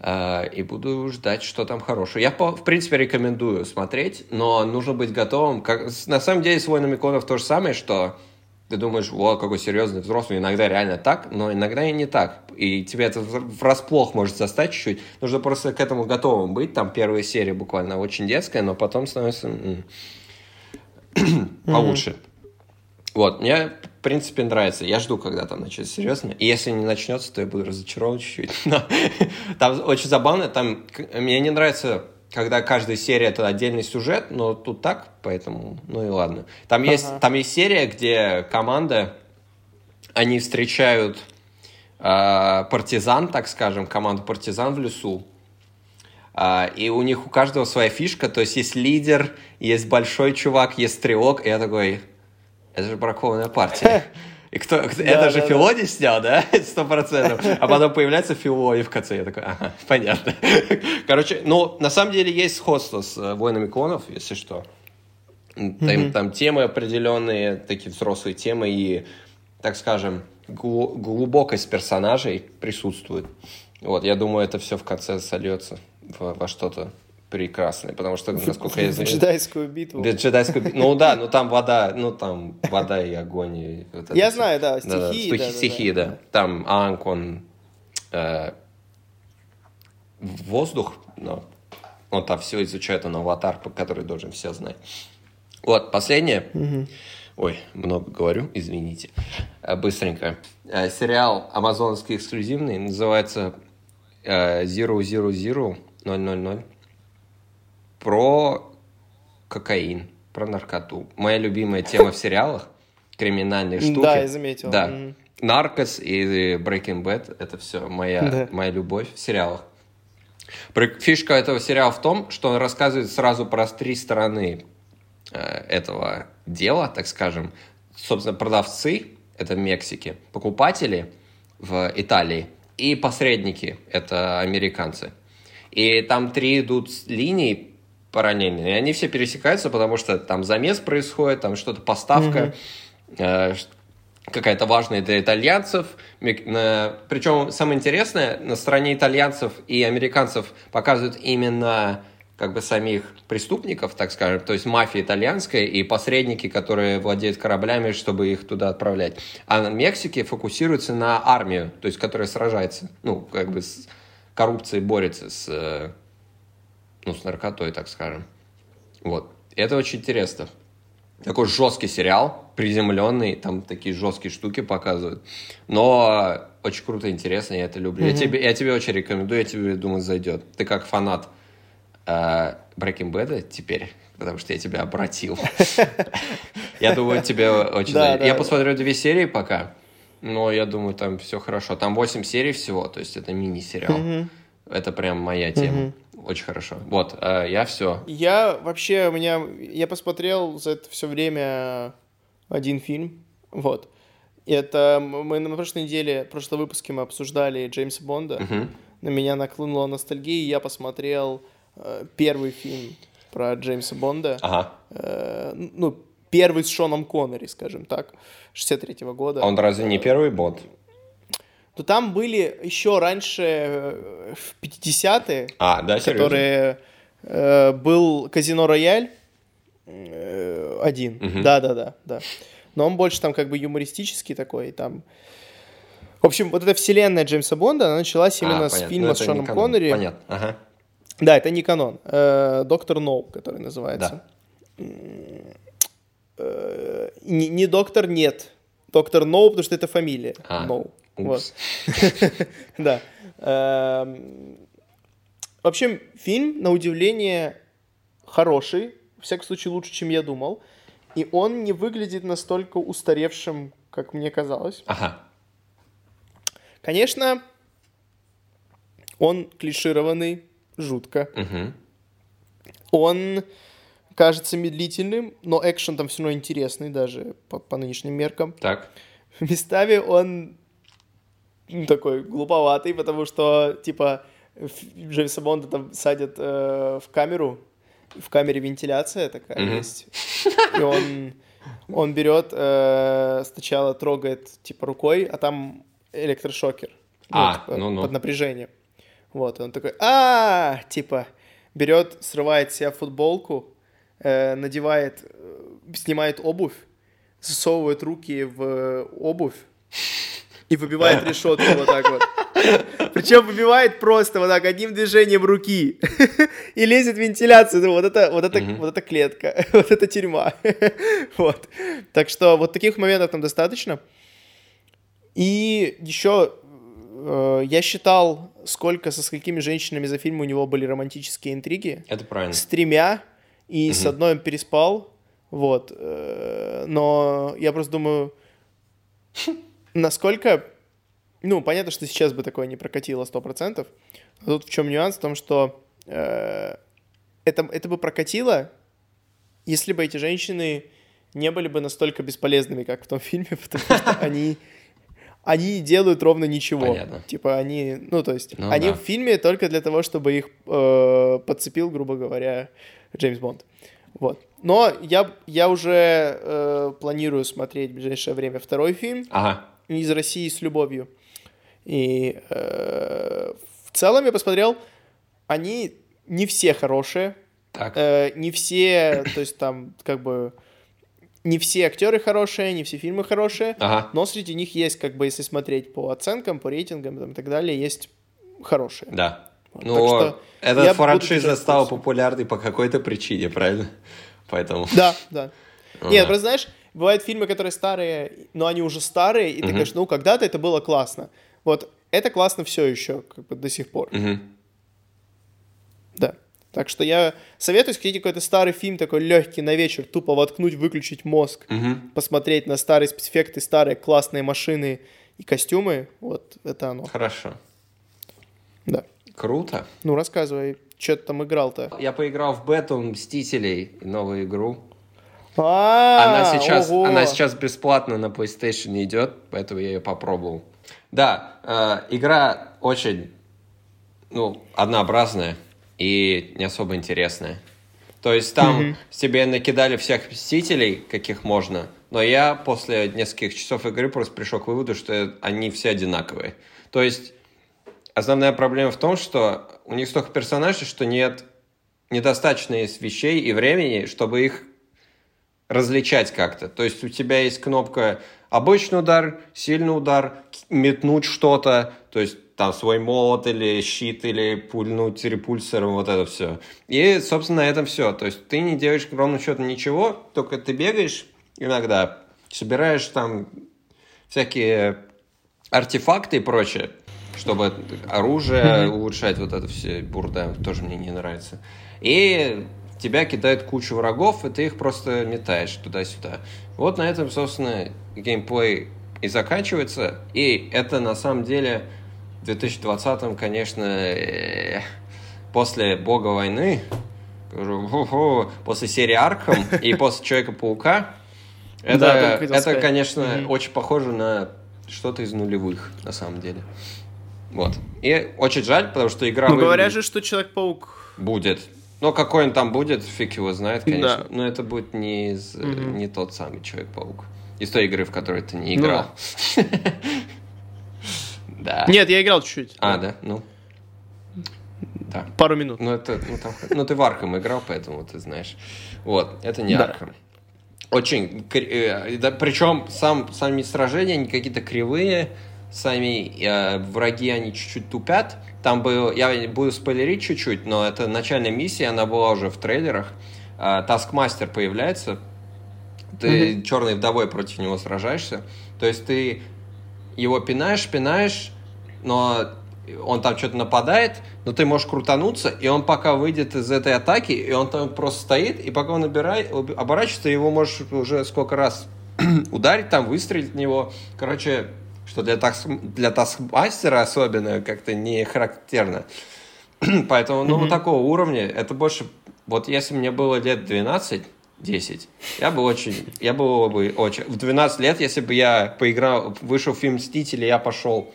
А, И буду ждать, что там хорошего. Я, в принципе, рекомендую смотреть, но нужно быть готовым. Как, на самом деле, с «Войнами клонов» то же самое, что ты думаешь, вот какой серьезный взрослый, иногда реально так, но иногда и не так. И тебе это врасплох может застать чуть-чуть. Нужно просто к этому готовым быть. Там первая серия буквально очень детская, но потом становится (clears throat) получше. Вот, мне, в принципе, нравится. Я жду, когда там начнется серьезно. И если не начнется, то я буду разочарован чуть-чуть. (laughs) Но (laughs) там очень забавно. Там мне не нравится, когда каждая серия это отдельный сюжет, но тут так, поэтому, ну и ладно. Там есть, Ага. там есть серия, где команда, они встречают а, партизан, так скажем, команду партизан в лесу. А, и у них у каждого своя фишка, то есть есть лидер, есть большой чувак, есть стрелок, и я такой, это же бракованная партия. (laughs) И кто, кто- это же да, Филони снял, да? (laughs) Сто процентов. А потом появляется Филони в конце. Я такой, ага, (laughs) понятно. (laughs) Короче, ну, на самом деле есть сходство с э, «Войнами клонов», если что. Там, там темы определенные, такие взрослые темы, и, так скажем, глу- глубокость персонажей присутствует. Вот, я думаю, это все в конце сольется во, во что-то прекрасное, потому что, насколько я знаю... Джедайскую битву. Да, джедайскую би- Ну да, ну там вода, ну там вода и огонь. и вот Я всё. знаю, да, Да-да, стихии, стихи- да-да-да. стихии, да. Там Анг, он э, воздух, но он там все изучает, он аватар, по- который должен все знать. Вот, последнее. Ой, много говорю, извините. Э, Быстренько. Э, Сериал амазонский эксклюзивный, называется э, Zero Zero Zero 000 про кокаин, про наркоту. Моя любимая тема в сериалах криминальные штуки. Да, я заметил. Да. Наркос и Breaking Bad это все моя, Да. моя любовь в сериалах. Фишка этого сериала в том, что он рассказывает сразу про три стороны э, этого дела, так скажем. Собственно, продавцы это в Мексике, покупатели в Италии и посредники это американцы. И там три идут линии параллельные, и они все пересекаются, потому что там замес происходит, там что-то поставка, э, ш- какая-то важная для итальянцев. Причем самое интересное, на стороне итальянцев и американцев показывают именно как бы самих преступников, так скажем, то есть мафия итальянская и посредники, которые владеют кораблями, чтобы их туда отправлять. А на Мексике фокусируется на армию, то есть которая сражается, ну, как бы с коррупцией борется с, э, ну, с наркотой, так скажем. Вот. Это очень интересно. Такой жесткий сериал, приземленный, там такие жесткие штуки показывают. Но очень круто, интересно, я это люблю. Mm-hmm. Я, тебе, я тебе очень рекомендую, я тебе, думаю, зайдет. Ты как фанат э, Breaking Bad теперь, потому что я тебя обратил. (laughs) Я думаю, тебе очень... Я посмотрю две серии пока, но я думаю, там все хорошо. Там 8 серий всего, то есть это мини-сериал. Это прям моя тема. Очень хорошо. Вот, э, я все. Я вообще, у меня, я посмотрел за это все время один фильм, вот. Это мы на прошлой неделе, в прошлом выпуске мы обсуждали Джеймса Бонда. Мгм. На меня наклынула ностальгия, и я посмотрел э, первый фильм про Джеймса Бонда. Ага. Э, ну, первый с Шоном Коннери, скажем так, 63-го года. А он разве не первый Бонд? То там были еще раньше, э, в 50-е, А, да, серьезно? которые э, был Казино Рояль э, один. Мгм. Да, да, да, да. Но он больше там как бы юмористический такой, там. В общем, вот эта вселенная Джеймса Бонда, она началась А, именно с понятно. фильма Ну, с Шоном. Коннери. Понятно, ага. Да, это не канон. Э, Доктор Ноу, который называется. Да. Э, Не, не доктор, нет. Доктор Ноу, потому что это фамилия. А, Ноу. Упс. Вот. (laughs) Да. Эм, В общем, фильм, на удивление, хороший. В всяком случае, лучше, чем я думал. И он не выглядит настолько устаревшим, как мне казалось. Ага. Конечно, он клишированный, жутко. Мгм. Он кажется медлительным, но экшен там все равно интересный, даже по, по нынешним меркам. Так. (laughs) Местами он (laughs) такой глуповатый, потому что, типа, Джеймса Бонда там садят э, в камеру, в камере вентиляция такая Мгм. есть, и он, он берет, э, сначала трогает, типа, рукой, а там электрошокер. А, типа, ну-ну. Под напряжением. Вот, и он такой, а типа, берет, срывает с себя футболку, э, надевает, э, снимает обувь, засовывает руки в обувь и выбивает решетку вот так вот. Причем выбивает просто вот так одним движением руки (laughs) и лезет в вентиляцию. Ну, вот это, вот это, вот это клетка, (laughs) вот это тюрьма. (laughs) Вот. Так что вот таких моментов там достаточно. И еще э, я считал, сколько со сколькими женщинами за фильм у него были романтические интриги. Это правильно. С тремя, и с Мгм. одной он переспал. Вот. э, Но я просто думаю, насколько... Ну, понятно, что сейчас бы такое не прокатило 100%. А тут в чем нюанс? В том, что э, это, это бы прокатило, если бы эти женщины не были бы настолько бесполезными, как в том фильме, (laughs) потому что (laughs) они, они делают ровно ничего. Понятно. Типа они, ну то есть, Ну они да. в фильме только для того, чтобы их э, подцепил, грубо говоря, Джеймс Бонд. Вот. Но я, я уже э, планирую смотреть в ближайшее время второй фильм Ага. Из России с любовью. И э, в целом я посмотрел, они не все хорошие, Так. э, не все, то есть там как бы не все актеры хорошие, не все фильмы хорошие, Ага. но среди них есть, как бы, если смотреть по оценкам, по рейтингам там, и так далее, есть хорошие. Да. Вот, Ну, что эта франшиза стала популярной по какой-то причине, правильно? (laughs) Поэтому... Да, да. Ага. Нет, просто знаешь, бывают фильмы, которые старые, но они уже старые, и ты говоришь, ну, когда-то это было классно. Вот это классно все еще, как бы до сих пор. Да. Так что я советую, если хотите какой-то старый фильм такой легкий на вечер, тупо воткнуть, выключить мозг, Мгм. посмотреть на старые спецэффекты, старые классные машины и костюмы, вот это оно. Хорошо. Да. Круто. Ну, рассказывай, что ты там играл-то? Я поиграл в бету Мстителей, новую игру. А, Она сейчас, она сейчас бесплатно на PlayStation идет, поэтому я ее попробовал. Да, э, игра очень, ну, однообразная и не особо интересная. То есть там тебе накидали всех мстителей, каких можно, но я после нескольких часов игры просто пришел к выводу, что они все одинаковые. То есть основная проблема в том, что у них столько персонажей, что нет недостаточно вещей и времени, чтобы их различать как-то. То есть у тебя есть кнопка обычный удар, сильный удар, метнуть что-то, то есть там свой молот или щит, или пульнуть репульсором, вот это все. И, собственно, на этом все. То есть ты не делаешь, ровно счету, ничего, только ты бегаешь иногда, собираешь там всякие артефакты и прочее, чтобы оружие улучшать, вот это все бурда, тоже мне не нравится. И тебя кидают кучу врагов, и ты их просто метаешь туда-сюда. Вот на этом, собственно, геймплей и заканчивается. И это на самом деле в 2020-м, конечно, э, после Бога войны, после серии Аркхам и (laughs) после Человека-паука, это, да, это конечно, mm-hmm. очень похоже на что-то из нулевых, на самом деле. Вот. И очень жаль, потому что игра... Ну, говорят же, что Человек-паук... Будет. Но какой он там будет, фиг его знает, конечно. Да. Но это будет не, из, угу. не тот самый Человек-паук. Из той игры, в которой ты не ну играл. (laughs) Да. Нет, я играл чуть-чуть. А, да? Ну. Да. Пару минут. Ну, это, ну, там, ну, ты в Архам играл, поэтому ты знаешь. Вот, это не да. Архам. Очень, э, да, причем сам, сами сражения, они какие-то кривые, сами э, враги, они чуть-чуть тупят. Там был, я буду спойлерить чуть-чуть, но это начальная миссия, она была уже в трейлерах. Э, Таскмастер появляется, ты mm-hmm. черной вдовой против него сражаешься. То есть ты его пинаешь, пинаешь, но он там что-то нападает, но ты можешь крутануться, и он пока выйдет из этой атаки, и он там просто стоит, и пока он набирает, оборачивается, его можешь уже сколько раз (clears throat) ударить там, выстрелить в него. Короче, что для, такс, для таскмастера особенно как-то не характерно. (clears throat) Поэтому, ну, mm-hmm. такого уровня, это больше... Вот если мне было лет 12, 10. Я бы очень, я был бы очень... В 12 лет, если бы я поиграл, вышел фильм «Мстители», я пошел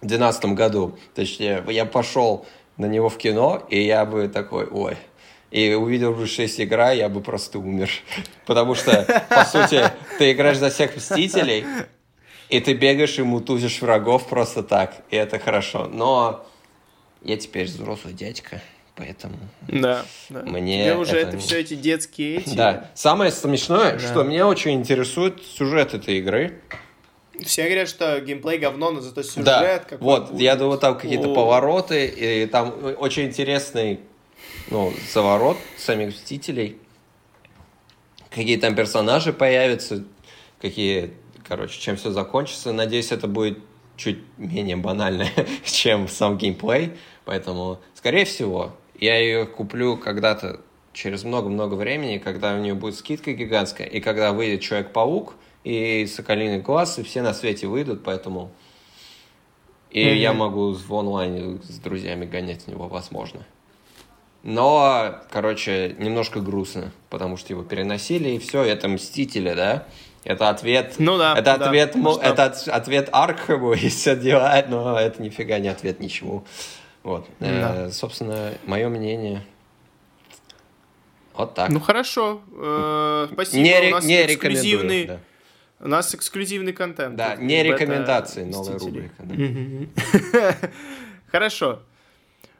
в 2012 году, точнее, я пошел на него в кино, и я бы такой, ой, и увидел бы 6 игра, я бы просто умер. (laughs) Потому что, по сути, ты играешь за всех Мстителей, и ты бегаешь и мутузишь врагов просто так, и это хорошо. Но я теперь взрослый дядька, Поэтому да, да. мне Тебе уже это, это все эти детские (laughs) эти. Да. Самое смешное, да. что меня очень интересует сюжет этой игры. Все говорят, что геймплей говно, но зато сюжет да. Вот, будет. я думаю, там какие-то О. повороты, и там очень интересный ну, заворот самих Мстителей. Какие там персонажи появятся, какие, короче, чем все закончится. Надеюсь, это будет чуть менее банально, (laughs) чем сам геймплей. Поэтому, скорее всего, я ее куплю когда-то через много-много времени, когда у нее будет скидка гигантская, и когда выйдет Человек-паук, и Соколиный глаз, и все на свете выйдут, поэтому... И mm-hmm. я могу в онлайне с друзьями гонять в него, возможно. Но, короче, немножко грустно, потому что его переносили, и все, это Мстители, да? Это ответ... Ну да. Это да, ответ, ну, это ответ Аркхэму и все дела, но это нифига не ответ ничему. Вот. Да. Э, собственно, мое мнение. Вот так. Ну хорошо. Э, спасибо. Не, у нас не эксклюзивный. Да. У нас эксклюзивный контент. Да, не рекомендации, новая рубрика. Да. (laughs) Хорошо.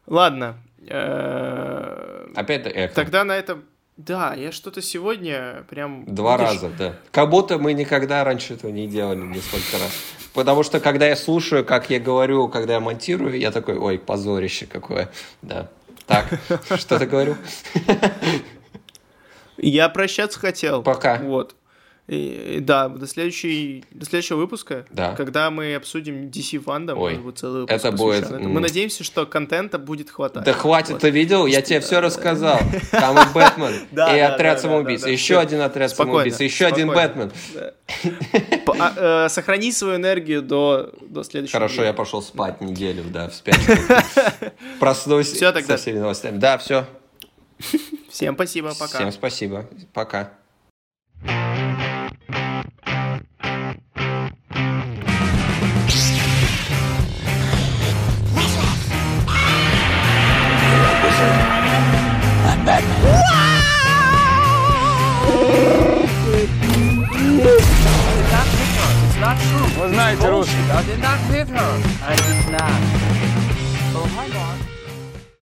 Ладно. Э, Опять эхо. Тогда на этом да, я что-то сегодня прям... Два видишь... раза, да. Как будто мы никогда раньше этого не делали несколько раз. Потому что, когда я слушаю, как я говорю, когда я монтирую, я такой, ой, позорище какое. Да. Так, что-то говорю? Я прощаться хотел. Пока. Вот. И, да, до, следующей, до следующего выпуска, да. когда мы обсудим DC фандом, Ой, будет целый это будет... Мы надеемся, что контента будет хватать. Да хватит, вот. ты видел? Я тебе все рассказал. (laughs) Там и Бэтмен, и отряд самоубийц, еще один отряд самоубийц, еще один Бэтмен. А, э, сохрани свою энергию до, следующего Хорошо, я пошел спать неделю, да, в спячку. (laughs) Проснусь со всеми новостями. Да, все. (laughs) Всем спасибо, пока. Всем спасибо, пока. not true. It was nice, Bullshit. I did not hit her. I did not. Oh my God.